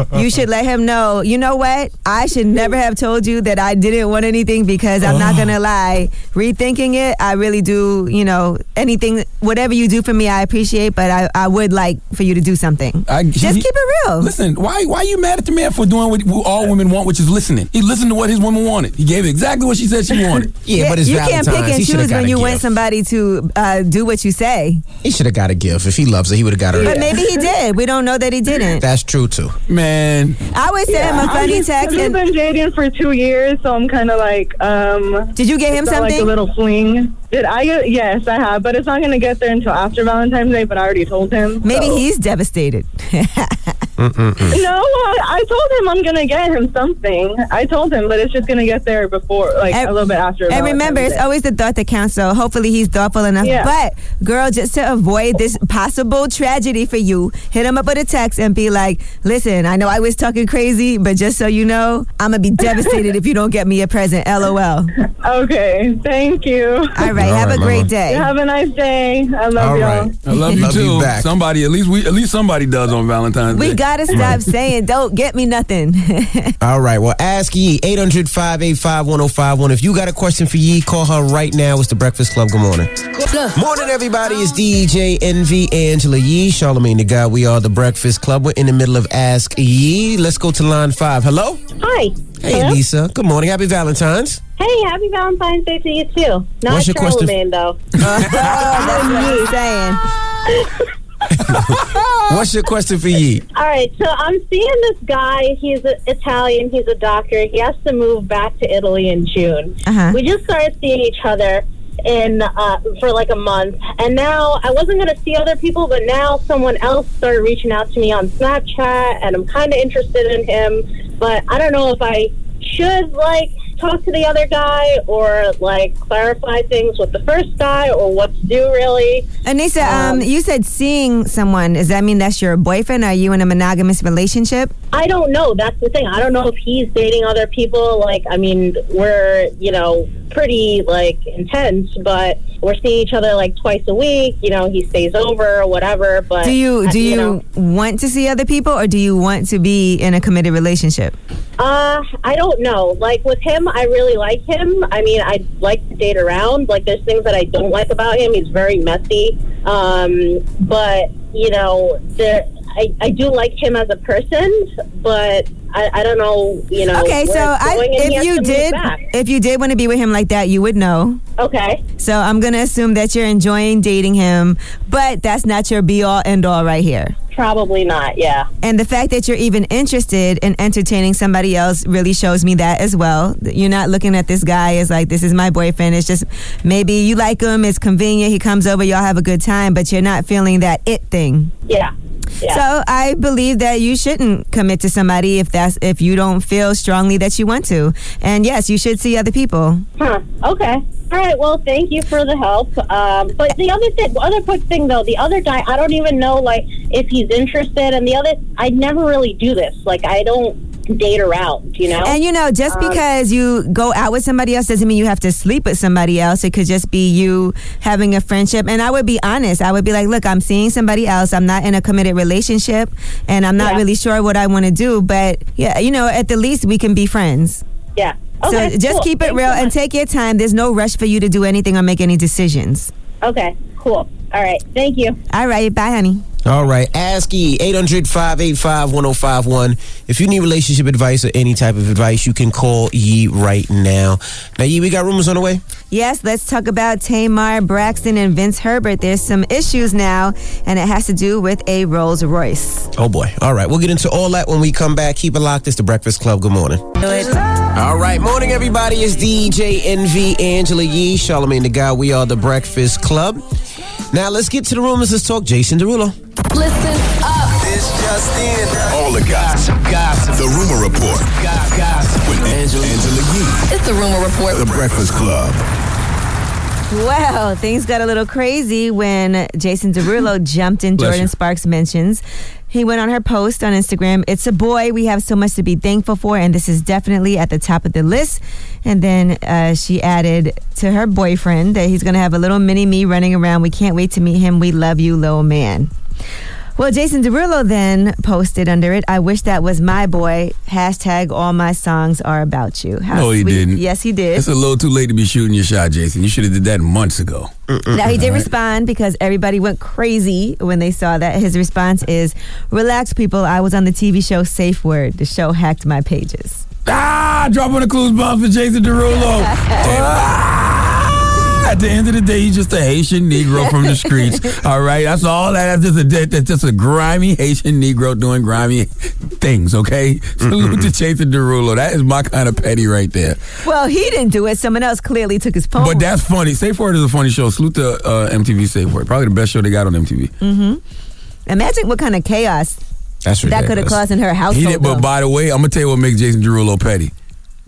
you should let him know, you know what? I should never have told you that I didn't want anything because I'm not going to lie. Rethinking it, I really do, you know, anything, whatever you do for me, I appreciate, but I, I would like for you to do something. I, Just keep it real. Listen, why why you mad at the man for doing what all women want, which is listening? He listened to what his woman wanted. He gave exactly what she said she wanted. Yeah, but you can't pick and choose when you want somebody to uh, do what you say. He should have got a gift. If he loves her, he would have got her. a But maybe he did. We don't know that he didn't. That's true too. Man, I would send him a funny I've text. I've been dating for two years, so I'm kind of like, um. Did you get him something? Like a little fling. Did I get? Yes, I have, but it's not going to get there until after Valentine's Day. But I already told him. maybe so. he's devastated. Mm-mm-mm. No, I, I told him I'm gonna get him something. I told him, but it's just gonna get there before, like a little bit after. And remember, it's always the thought that counts. So hopefully he's thoughtful enough. Yeah. But girl, just to avoid this possible tragedy for you, hit him up with a text and be like, "Listen, I know I was talking crazy, but just so you know, I'm gonna be devastated if you don't get me a present." LOL. Okay, thank you. All right, have a great day. Have a nice day. I love y'all. I love you too. Somebody, at least we, at least somebody does on Valentine's We Day. Gotta stop saying, "Don't get me nothing." All right. Well, ask Yee 800 585 1051. If you got a question for Yee, call her right now. It's the Breakfast Club. Good morning. Good. Morning, everybody. It's DJ Envy Angela Yee, Charlemagne the God. We are the Breakfast Club. We're in the middle of Ask Yee. Let's go to line five. Hello. Hi. Hey, Hello? Lisa. Good morning. Happy Valentine's. Hey, happy Valentine's Day to you too. Not What's your question? Charlemagne though. That's what he's saying. What's your question for Yee? All right, so I'm seeing this guy. He's a, Italian. He's a doctor. He has to move back to Italy in June. Uh-huh. We just started seeing each other in uh, for like a month, and now I wasn't going to see other people, but now someone else started reaching out to me on Snapchat, and I'm kind of interested in him, but I don't know if I should like talk to the other guy or like clarify things with the first guy or what to do really. Anissa, um, you said seeing someone. Does that mean that's your boyfriend? Are you in a monogamous relationship? I don't know. That's the thing. I don't know if he's dating other people. Like, I mean, we're, you know, pretty, like, intense, but we're seeing each other, like, twice a week. You know, he stays over or whatever. But do you uh, do you, know, want to see other people, or do you want to be in a committed relationship? Uh, I don't know. Like with him, I really like him. I mean, I like to date around. Like there's things that I don't like about him. He's very messy. Um, but you know, there, I, I do like him as a person, but I, I don't know. You know. okay, so I, if you did, if you did want to be with him like that, you would know. Okay. So I'm gonna assume that you're enjoying dating him, but that's not your be all end all right here. Probably not. Yeah. And the fact that you're even interested in entertaining somebody else really shows me that as well. You're not looking at this guy as like, this is my boyfriend. It's just maybe you like him, it's convenient, he comes over, y'all have a good time, but you're not feeling that it thing. Yeah. Yeah. So I believe that you shouldn't commit to somebody if that's if you don't feel strongly that you want to. And yes, you should see other people. Huh. Okay. All right. Well, thank you for the help. Um, but the other thing, other quick thing though, the other guy, I don't even know like if he's interested. And the other, I never really do this. Like I don't date around. You know. And you know, just Um, because you go out with somebody else doesn't mean you have to sleep with somebody else. It could just be you having a friendship. And I would be honest. I would be like, look, I'm seeing somebody else. I'm not in a committed relationship and I'm not Yeah. really sure what I want to do. But yeah, you know, at the least we can be friends. Yeah. Okay, so just cool. keep it Thanks real so and take your time. There's no rush for you to do anything or make any decisions. Okay. Cool. All right. Thank you. All right. Bye, honey. All right. Ask E 800 585 1051. If you need relationship advice or any type of advice, you can call Yee right now. Now, Yee, we got rumors on the way? Yes, let's talk about Tamar Braxton and Vince Herbert. There's some issues now, and it has to do with a Rolls Royce. Oh, boy. All right. We'll get into all that when we come back. Keep it locked. It's the Breakfast Club. Good morning. All right. Morning, everybody. It's DJ Envy Angela Yee, Charlemagne the God. We are the Breakfast Club. Now, let's get to the rumors. Let's talk Jason Derulo. Listen up. It's just in. All the gossip. Gossip. The Rumor Report. Gossip. With Angela, Angela Yee. It's the Rumor Report. The Breakfast Club. Well, things got a little crazy when Jason Derulo jumped in Jordin. Sparks' mentions. He went on her post on Instagram. It's a boy. We have so much to be thankful for, and this is definitely at the top of the list. And then uh, she added to her boyfriend that he's going to have a little mini me running around. We can't wait to meet him. We love you, little man. Well, Jason Derulo then posted under it, I wish that was my boy. Hashtag all my songs are about you. How no, he sweet. didn't. Yes, he did. It's a little too late to be shooting your shot, Jason. You should have did that months ago. Now he did All right. respond because everybody went crazy when they saw that. His response is, "Relax, people. I was on the TV show Safe Word. The show hacked my pages." Ah, dropping the clues bomb for Jason Derulo. Ah! At the end of the day, he's just a Haitian Negro from the streets. All right, that's all. That- That's just a that's just a grimy Haitian Negro doing grimy things. Okay, salute to Jason Derulo. That is my kind of petty right there. Well, he didn't do it. Someone else clearly took his phone. But that's funny. Safe Word is a funny show. Salute to uh, MTV Safe Word. Probably the best show they got on MTV. hmm Imagine what kind of chaos That could have caused in her He household. did, but though. by the way, I'm gonna tell you what makes Jason Derulo petty.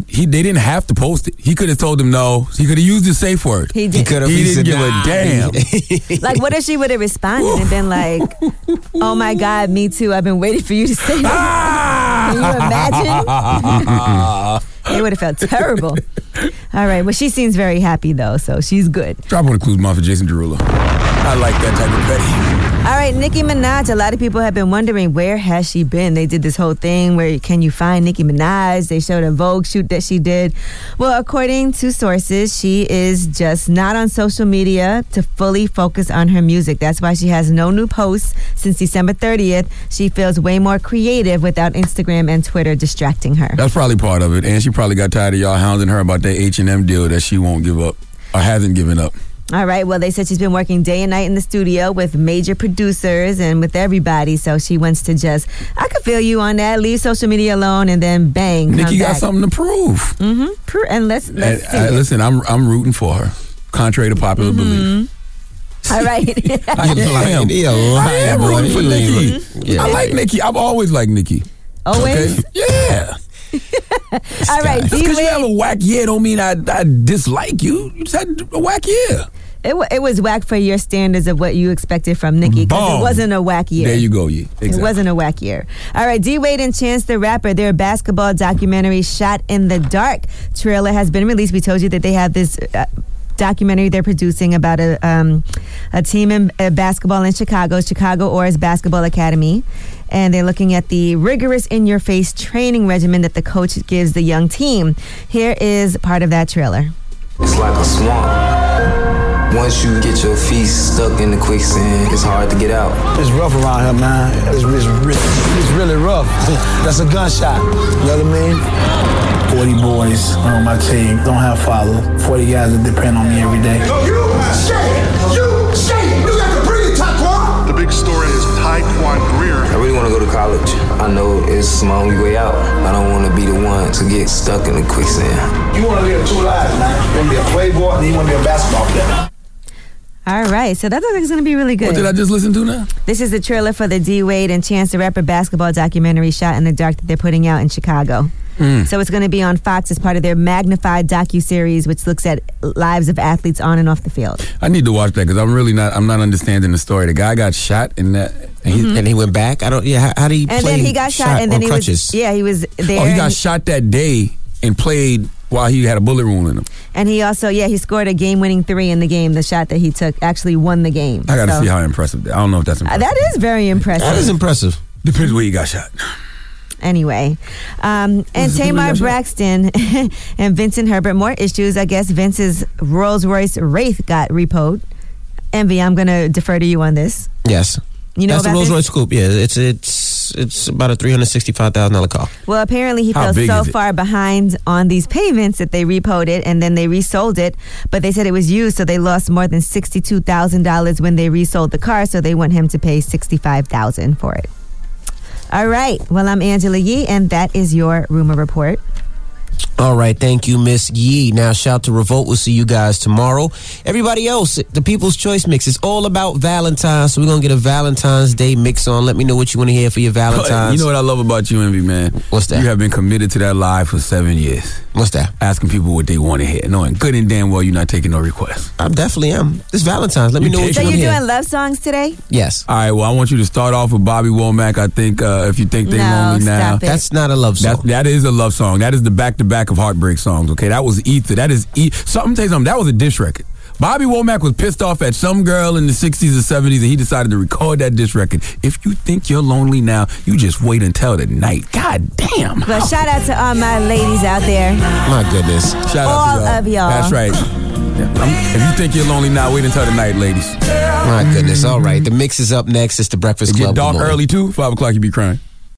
He they didn't have to post it. He could have told them no. He could have used the safe word. He did. He could've- He he didn't said, give "Nah." a damn. like, what if she would have responded and been like, "Oh my God, me too. I've been waiting for you to say that." Ah! Can you imagine? They would have felt terrible. All right. Well, she seems very happy though, so she's good. Drop one of the clues, mom, for Jason Derulo. I like that type of petty. All right, Nicki Minaj. A lot of people have been wondering where has she been. They did this whole thing where can you find Nicki Minaj? They showed a Vogue shoot that she did. Well, according to sources, she is just not on social media to fully focus on her music. That's why she has no new posts since December 30th. She feels way more creative without Instagram and Twitter distracting her. That's probably part of it, and she probably got tired of y'all hounding her about that H and M deal that she won't give up or hasn't given up. All right. Well, they said she's been working day and night in the studio with major producers and with everybody. So she wants to just, I could feel you on that. Leave social media alone and then bang. Nicki got back. something to prove. Mm-hmm. And let's let's And, see. uh, listen, I'm I'm rooting for her, contrary to popular belief. All right. I am. He a I liar, am rooting for He ain't Nicki. Yeah. I like Nicki. I've always liked Nicki. Always. Okay? Yeah. All right. Because you have a whack year don't mean I, I dislike you. You just had a whack year. It, wa- it was whack for your standards of what you expected from Nicki because it wasn't a whack year. There you go, yeah. It wasn't a whack year. All right, D Wade and Chance the Rapper, their basketball documentary Shot in the Dark trailer has been released. We told you that they have this uh, documentary they're producing about a um, a team in uh, basketball in Chicago, Chicago Orr's Basketball Academy. And they're looking at the rigorous in your face training regimen that the coach gives the young team. Here is part of that trailer. It's like a swamp. Once you get your feet stuck in the quicksand, it's hard to get out. It's rough around here, man. It's, it's, really, it's really rough. That's a gunshot. You know what I mean? 40 boys on my team don't have father. 40 guys that depend on me every day. You say, you say, you got to bring it, Taekwondo. The big story is Taekwon Greer. I really want to go to college. I know it's my only way out. I don't want to be the one to get stuck in the quicksand. You want to live two lives, man. You want to be a playboy and you want to be a basketball player. All right, so that looks like it's going to be really good. What did I just listen to now? This is the trailer for the D Wade and Chance the Rapper basketball documentary shot in the dark that they're putting out in Chicago. Mm. So it's going to be on Fox as part of their magnified docu series, which looks at lives of athletes on and off the field. I need to watch that because I'm really not. I'm not understanding the story. The guy got shot in that, and he, And he went back. I don't. Yeah. How, how did he And then he got shot, and then he crutches? was yeah he was there. oh, he got shot that day and played while he had a bullet wound in him. and he also yeah he scored a game winning three in the game. The shot that he took actually won the game. I got to So, see how impressive. That. I don't know if that's uh, impressive. that is very impressive. That is impressive. Depends where he got shot. anyway. Um, and Tamar Braxton and Vincent Herbert, more issues. I guess Vince's Rolls Royce Wraith got repoed. Envy, I'm going to defer to you on this. Yes. You know That's the Rolls Royce Coupe. Yeah, it's it's it's about a three hundred sixty five thousand dollar car. Well, apparently he How fell so far behind on these payments that they repoed it and then they resold it. But they said it was used, so they lost more than sixty-two thousand dollars when they resold the car. So they want him to pay sixty-five thousand for it. All right. Well, I'm Angela Yee, and that is your rumor report. All right, thank you, Miss Yee. Now, shout to Revolt. We'll see you guys tomorrow. Everybody else, the People's Choice Mix. is all about Valentine's, so we're gonna get a Valentine's Day mix on. Let me know what you want to hear for your Valentine's. You know what I love about you, Envy, man? What's that? You have been committed to that live for seven years. What's that? Asking people what they want to hear, knowing good and damn well you're not taking no requests. I definitely am. It's Valentine's. Let me You know what So you you're want to hear. doing love songs today? Yes. All right. Well, I want you to start off with Bobby Womack. I think uh, if you think they No, lonely now, stop it. That's not a love song. That, that is a love song. That is the back to back of heartbreak songs. Okay, that was Ether. That is e- something. Tell you something. That was a diss record. Bobby Womack was pissed off at some girl in the 60s or 70s, and he decided to record that diss record. If you think you're lonely now, you just wait until the night. God damn. But shout out to all my ladies out there. My goodness. Shout out to y'all. of y'all. That's right. I'm- if you think you're lonely now, wait until the night, ladies. My goodness. All right. The mix is up next. It's the Breakfast It Club. get dark early too. Five o'clock, you be crying.